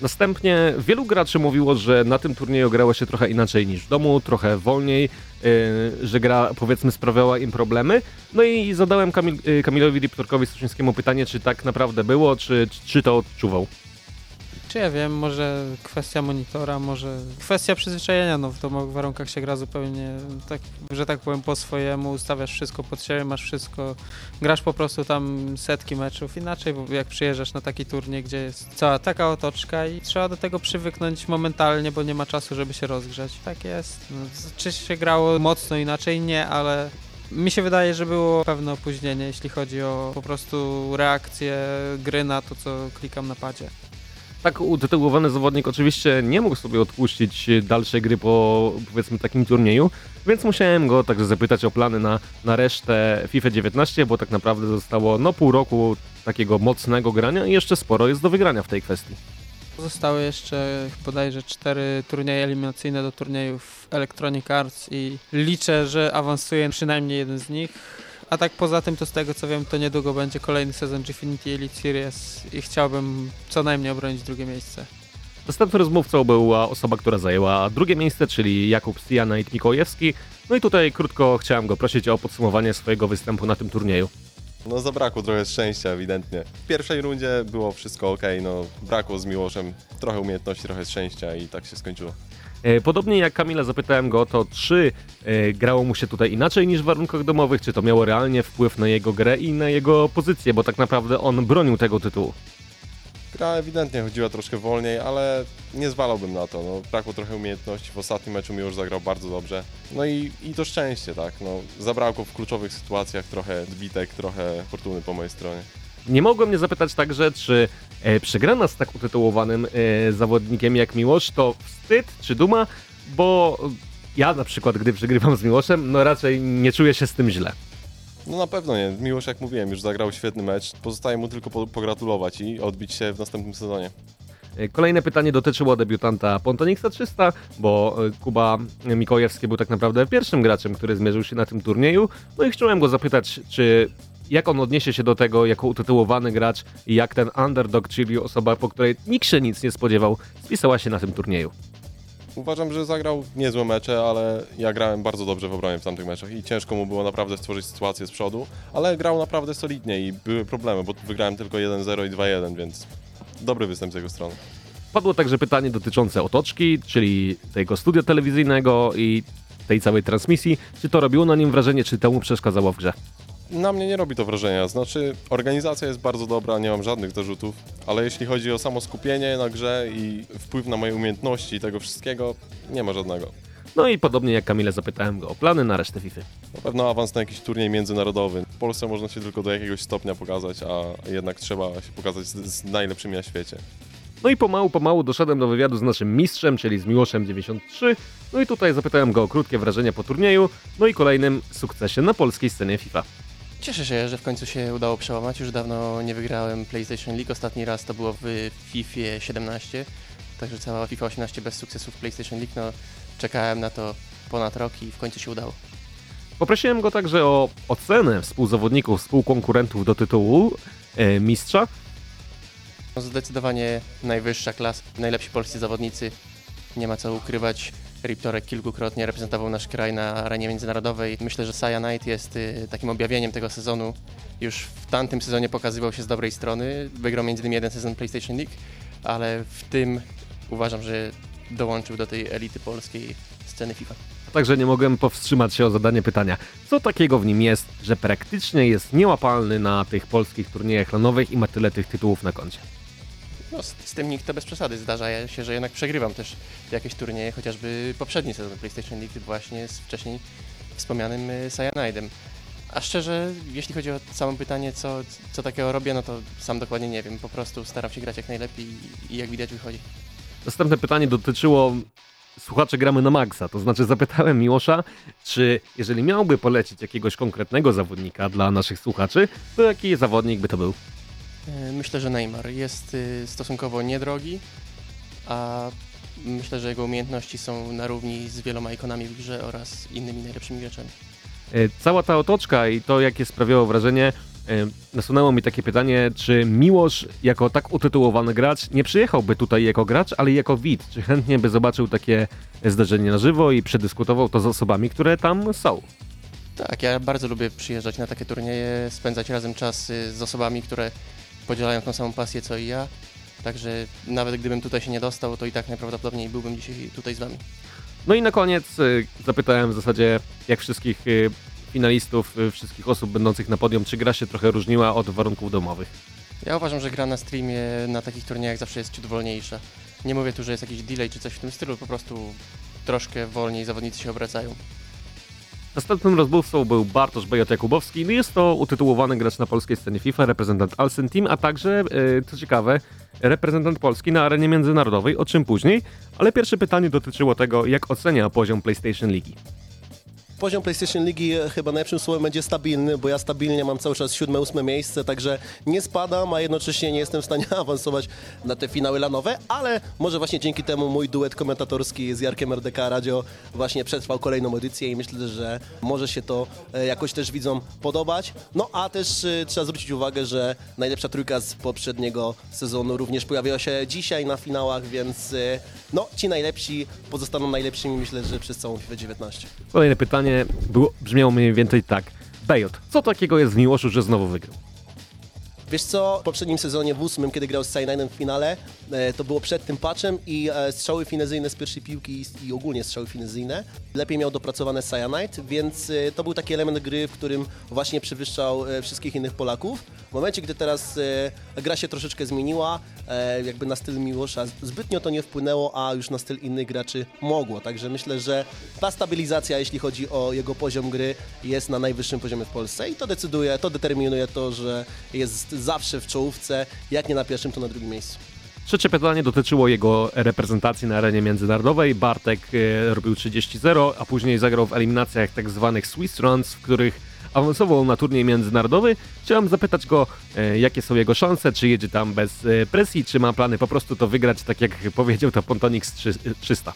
[SPEAKER 6] Następnie wielu graczy mówiło, że na tym turnieju grało się trochę inaczej niż w domu, trochę wolniej, yy, że gra powiedzmy sprawiała im problemy. No i zadałem Kamil, yy, Kamilowi Liptorkowi Suszyńskiemu pytanie, czy tak naprawdę było, czy, czy to odczuwał.
[SPEAKER 8] Czy ja wiem, może kwestia monitora, może kwestia przyzwyczajenia, no w domowych warunkach się gra zupełnie, tak, że tak powiem, po swojemu, ustawiasz wszystko pod siebie, masz wszystko, grasz po prostu tam setki meczów, inaczej jak przyjeżdżasz na taki turniej, gdzie jest cała taka otoczka i trzeba do tego przywyknąć momentalnie, bo nie ma czasu, żeby się rozgrzać. Tak jest. No, czy się grało mocno inaczej? Nie, ale mi się wydaje, że było pewne opóźnienie, jeśli chodzi o po prostu reakcję gry na to, co klikam na padzie.
[SPEAKER 6] Tak utytułowany zawodnik oczywiście nie mógł sobie odpuścić dalszej gry po powiedzmy takim turnieju, więc musiałem go także zapytać o plany na, na resztę FIFA 19, bo tak naprawdę zostało no pół roku takiego mocnego grania i jeszcze sporo jest do wygrania w tej kwestii.
[SPEAKER 8] Zostały jeszcze bodajże cztery turnieje eliminacyjne do turniejów Electronic Arts i liczę, że awansuje przynajmniej jeden z nich. A tak poza tym, to z tego co wiem, to niedługo będzie kolejny sezon Gfinity Elite Series i chciałbym co najmniej obronić drugie miejsce.
[SPEAKER 6] Następnym rozmówcą była osoba, która zajęła drugie miejsce, czyli Jakub Stianajt Mikołajewski. No i tutaj krótko chciałem go prosić o podsumowanie swojego występu na tym turnieju.
[SPEAKER 9] No zabrakło trochę szczęścia ewidentnie. W pierwszej rundzie było wszystko ok, no brakło z Miłoszem trochę umiejętności, trochę szczęścia i tak się skończyło.
[SPEAKER 6] E, Podobnie jak Kamila zapytałem go o to, czy e, grało mu się tutaj inaczej niż w warunkach domowych, czy to miało realnie wpływ na jego grę i na jego pozycję, bo tak naprawdę on bronił tego tytułu.
[SPEAKER 9] Gra ewidentnie chodziła troszkę wolniej, ale nie zwalałbym na to. No, brakło trochę umiejętności. W ostatnim meczu Miłosz zagrał bardzo dobrze. No i, i to szczęście, tak. No, zabrakło w kluczowych sytuacjach trochę zbitek, trochę fortuny po mojej stronie.
[SPEAKER 6] Nie mogłem nie zapytać także, czy e, przegrana z tak utytułowanym e, zawodnikiem jak Miłosz to wstyd czy duma, bo ja na przykład, gdy przegrywam z Miłoszem, no raczej nie czuję się z tym źle.
[SPEAKER 9] No na pewno nie. Miłosz, jak mówiłem, już zagrał świetny mecz. Pozostaje mu tylko po, pogratulować i odbić się w następnym sezonie.
[SPEAKER 6] E, Kolejne pytanie dotyczyło debiutanta Pontonixa 300, bo e, Kuba Mikołajewski był tak naprawdę pierwszym graczem, który zmierzył się na tym turnieju. No i chciałem go zapytać, czy jak on odniesie się do tego jako utytułowany gracz i jak ten underdog, czyli osoba, po której nikt się nic nie spodziewał, spisała się na tym turnieju.
[SPEAKER 9] Uważam, że zagrał niezłe mecze, ale ja grałem bardzo dobrze w obronie w tamtych meczach i ciężko mu było naprawdę stworzyć sytuację z przodu, ale grał naprawdę solidnie i były problemy, bo wygrałem tylko 1-0 i 2-1, więc dobry występ z jego strony.
[SPEAKER 6] Padło także pytanie dotyczące otoczki, czyli tego studia telewizyjnego i tej całej transmisji. Czy to robiło na nim wrażenie, czy temu przeszkadzało w grze?
[SPEAKER 9] Na mnie nie robi to wrażenia, znaczy organizacja jest bardzo dobra, nie mam żadnych zarzutów, ale jeśli chodzi o samo skupienie na grze i wpływ na moje umiejętności i tego wszystkiego, nie ma żadnego.
[SPEAKER 6] No i podobnie jak Kamile zapytałem go o plany na resztę FIFA.
[SPEAKER 9] Na pewno awans na jakiś turniej międzynarodowy. W Polsce można się tylko do jakiegoś stopnia pokazać, a jednak trzeba się pokazać z, z najlepszymi na świecie.
[SPEAKER 6] No i pomału, pomału doszedłem do wywiadu z naszym mistrzem, czyli z Miłoszem 93. No i tutaj zapytałem go o krótkie wrażenia po turnieju, no i kolejnym sukcesie na polskiej scenie FIFA.
[SPEAKER 10] Cieszę się, że w końcu się udało przełamać. Już dawno nie wygrałem PlayStation League. Ostatni raz to było w FIFA 17. Także cała FIFA 18 bez sukcesu w PlayStation League. No, czekałem na to ponad rok i w końcu się udało.
[SPEAKER 6] Poprosiłem go także o ocenę współzawodników, współkonkurentów do tytułu e, mistrza.
[SPEAKER 10] No, zdecydowanie najwyższa klasa. Najlepsi polscy zawodnicy. Nie ma co ukrywać. Riptorek kilkukrotnie reprezentował nasz kraj na arenie międzynarodowej. Myślę, że Knight jest y, takim objawieniem tego sezonu. Już w tamtym sezonie pokazywał się z dobrej strony. Wygrał między innymi jeden sezon PlayStation League, ale w tym uważam, że dołączył do tej elity polskiej sceny FIFA.
[SPEAKER 6] Także nie mogłem powstrzymać się o zadanie pytania, co takiego w nim jest, że praktycznie jest niełapalny na tych polskich turniejach lanowych i ma tyle tych tytułów na koncie.
[SPEAKER 10] No, z, z tym nikt to bez przesady. Zdarza się, że jednak przegrywam też jakieś turnieje, chociażby poprzedni sezon PlayStation League właśnie z wcześniej wspomnianym y, Cyanidem. A szczerze, jeśli chodzi o samo pytanie, co, co takiego robię, no to sam dokładnie nie wiem. Po prostu staram się grać jak najlepiej i, i jak widać wychodzi.
[SPEAKER 6] Następne pytanie dotyczyło słuchacze gramy na maksa, to znaczy zapytałem Miłosza, czy jeżeli miałby polecić jakiegoś konkretnego zawodnika dla naszych słuchaczy, to jaki zawodnik by to był?
[SPEAKER 10] E, Myślę, że Neymar jest y, stosunkowo niedrogi, a myślę, że jego umiejętności są na równi z wieloma ikonami w grze oraz innymi najlepszymi graczami.
[SPEAKER 6] E, Cała ta otoczka i to, jakie sprawiało wrażenie, e, nasunęło mi takie pytanie, czy Miłosz, jako tak utytułowany gracz, nie przyjechałby tutaj jako gracz, ale jako widz? Czy chętnie by zobaczył takie zdarzenie na żywo i przedyskutował to z osobami, które tam są?
[SPEAKER 10] Tak, ja bardzo lubię przyjeżdżać na takie turnieje, spędzać razem czas y, z osobami, które podzielają tą samą pasję co i ja. Także nawet gdybym tutaj się nie dostał, to i tak najprawdopodobniej byłbym dzisiaj tutaj z wami.
[SPEAKER 6] No i na koniec y, zapytałem w zasadzie, jak wszystkich y, finalistów, y, wszystkich osób będących na podium, czy gra się trochę różniła od warunków domowych?
[SPEAKER 10] Ja uważam, że gra na streamie na takich turniejach zawsze jest ciut wolniejsza. Nie mówię tu, że jest jakiś delay czy coś w tym stylu, po prostu troszkę wolniej zawodnicy się obracają.
[SPEAKER 6] Następnym rozmówcą był Bartosz Bejot Jakubowski. No jest to utytułowany gracz na polskiej scenie FIFA, reprezentant Alsen Team, a także, e, co ciekawe, reprezentant Polski na arenie międzynarodowej, o czym później. Ale pierwsze pytanie dotyczyło tego, jak ocenia poziom PlayStation League.
[SPEAKER 11] Poziom PlayStation League chyba najlepszym słowem będzie stabilny, bo ja stabilnie mam cały czas siódme, ósme miejsce, także nie spadam, a jednocześnie nie jestem w stanie <laughs> awansować na te finały lanowe, ale może właśnie dzięki temu mój duet komentatorski z Jarkiem RDK Radio właśnie przetrwał kolejną edycję i myślę, że może się to e, jakoś też widzom podobać. No a też e, trzeba zwrócić uwagę, że najlepsza trójka z poprzedniego sezonu również pojawiła się dzisiaj na finałach, więc e, no ci najlepsi pozostaną najlepszymi myślę, że przez całą FIFA 19.
[SPEAKER 6] Kolejne pytanie było, brzmiało mniej więcej tak. Bejot, co takiego jest w Miłoszu, że znowu wygrał?
[SPEAKER 11] Wiesz co, w poprzednim sezonie w ósmym, kiedy grał z Cyanidem w finale, e, to było przed tym patchem i e, strzały finezyjne z pierwszej piłki i, i ogólnie strzały finezyjne lepiej miał dopracowane Cyanide, więc e, to był taki element gry, w którym właśnie przewyższał e, wszystkich innych Polaków. W momencie, gdy teraz e, gra się troszeczkę zmieniła, e, jakby na styl Miłosza zbytnio to nie wpłynęło, a już na styl innych graczy mogło. Także myślę, że ta stabilizacja, jeśli chodzi o jego poziom gry, jest na najwyższym poziomie w Polsce i to decyduje, to determinuje to, że jest zawsze w czołówce, jak nie na pierwszym, to na drugim miejscu.
[SPEAKER 6] Trzecie pytanie dotyczyło jego reprezentacji na arenie międzynarodowej. Bartek e, robił 30-0, a później zagrał w eliminacjach tak zwanych Swiss Runs, w których awansował na turniej międzynarodowy. Chciałem zapytać go, e, jakie są jego szanse, czy jedzie tam bez e, presji, czy ma plany po prostu to wygrać, tak jak powiedział to Pontonix 300.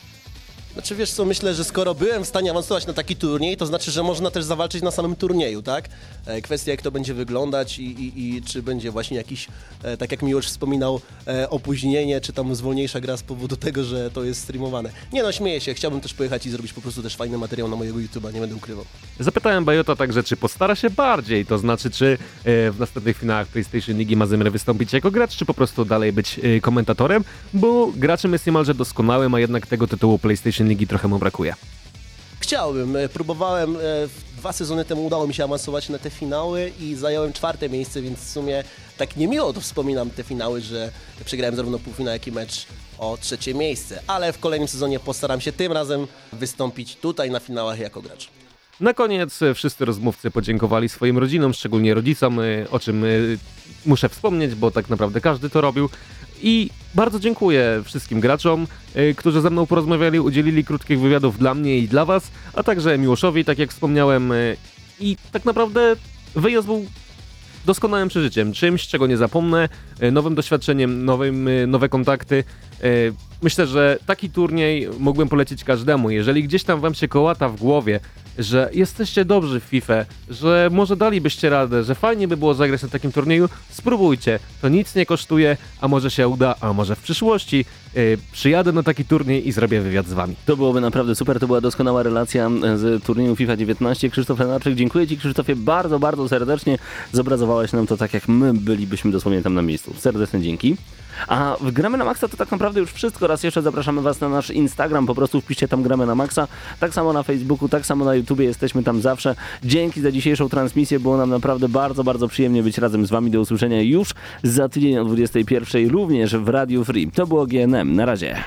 [SPEAKER 11] Znaczy wiesz co, myślę, że skoro byłem w stanie awansować na taki turniej, to znaczy, że można też zawalczyć na samym turnieju, tak? E, Kwestia jak to będzie wyglądać i, i, i czy będzie właśnie jakiś, e, tak jak Miłosz wspominał, e, opóźnienie, czy tam zwolniejsza gra z powodu tego, że to jest streamowane. Nie no, śmieję się, chciałbym też pojechać i zrobić po prostu też fajny materiał na mojego YouTube'a, nie będę ukrywał.
[SPEAKER 6] Zapytałem Bajota także, czy postara się bardziej, to znaczy, czy e, w następnych finałach PlayStation Ligi ma zamiar wystąpić jako gracz, czy po prostu dalej być e, komentatorem, bo graczem jest niemalże doskonałym, a jednak tego tytułu PlayStation Ligi trochę mu brakuje.
[SPEAKER 11] Chciałbym. E, Próbowałem, e, dwa sezony temu udało mi się awansować na te finały i zająłem czwarte miejsce, więc w sumie tak niemiło to wspominam te finały, że przegrałem zarówno półfinał, jak i mecz o trzecie miejsce. Ale w kolejnym sezonie postaram się tym razem wystąpić tutaj na finałach jako gracz.
[SPEAKER 6] Na koniec e, wszyscy rozmówcy podziękowali swoim rodzinom, szczególnie rodzicom, e, o czym e, muszę wspomnieć, bo tak naprawdę każdy to robił. I bardzo dziękuję wszystkim graczom, którzy ze mną porozmawiali, udzielili krótkich wywiadów dla mnie i dla Was, a także Miłoszowi, tak jak wspomniałem. I tak naprawdę wyjazd był doskonałym przeżyciem, czymś, czego nie zapomnę, nowym doświadczeniem, nowym, nowe kontakty. Myślę, że taki turniej mógłbym polecić każdemu. Jeżeli gdzieś tam wam się kołata w głowie, że jesteście dobrzy w FIFA, że może dalibyście radę, że fajnie by było zagrać na takim turnieju, spróbujcie. To nic nie kosztuje, a może się uda, a może w przyszłości przyjadę na taki turniej i zrobię wywiad z wami.
[SPEAKER 1] To byłoby naprawdę super, to była doskonała relacja z turnieju FIFA 19. Krzysztof Lenarczyk, dziękuję Ci Krzysztofie bardzo, bardzo serdecznie. Zobrazowałeś nam to tak, jak my bylibyśmy dosłownie tam na miejscu. Serdeczne dzięki. A w Gramy na Maxa to tak naprawdę już wszystko. Raz jeszcze zapraszamy Was na nasz Instagram, po prostu wpiszcie tam Gramy na Maxa. Tak samo na Facebooku, tak samo na YouTubie, jesteśmy tam zawsze. Dzięki za dzisiejszą transmisję, było nam naprawdę bardzo, bardzo przyjemnie być razem z Wami. Do usłyszenia już za tydzień o 21.00 również w Radio Free. To było GNM, na razie.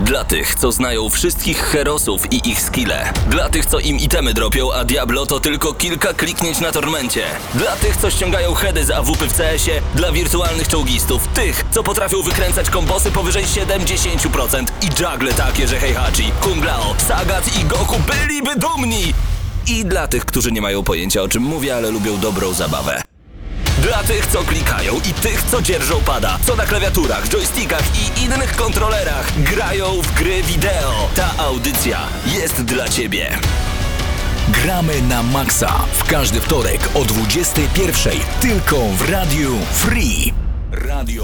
[SPEAKER 12] Dla tych, co znają wszystkich herosów i ich skille. Dla tych, co im itemy dropią, a Diablo to tylko kilka kliknięć na tormencie. Dla tych, co ściągają heady z AWP w CS-ie. Dla wirtualnych czołgistów. Tych, co potrafią wykręcać kombosy powyżej 70% i juggle takie, że Heihachi, Kung Lao, Sagat i Goku byliby dumni. I dla tych, którzy nie mają pojęcia o czym mówię, ale lubią dobrą zabawę. Dla tych, co klikają i tych, co dzierżą pada, co na klawiaturach, joystickach i innych kontrolerach grają w gry wideo. Ta audycja jest dla Ciebie.
[SPEAKER 3] Gramy na maksa w każdy wtorek o 21.00 tylko w Radiu Free. Radio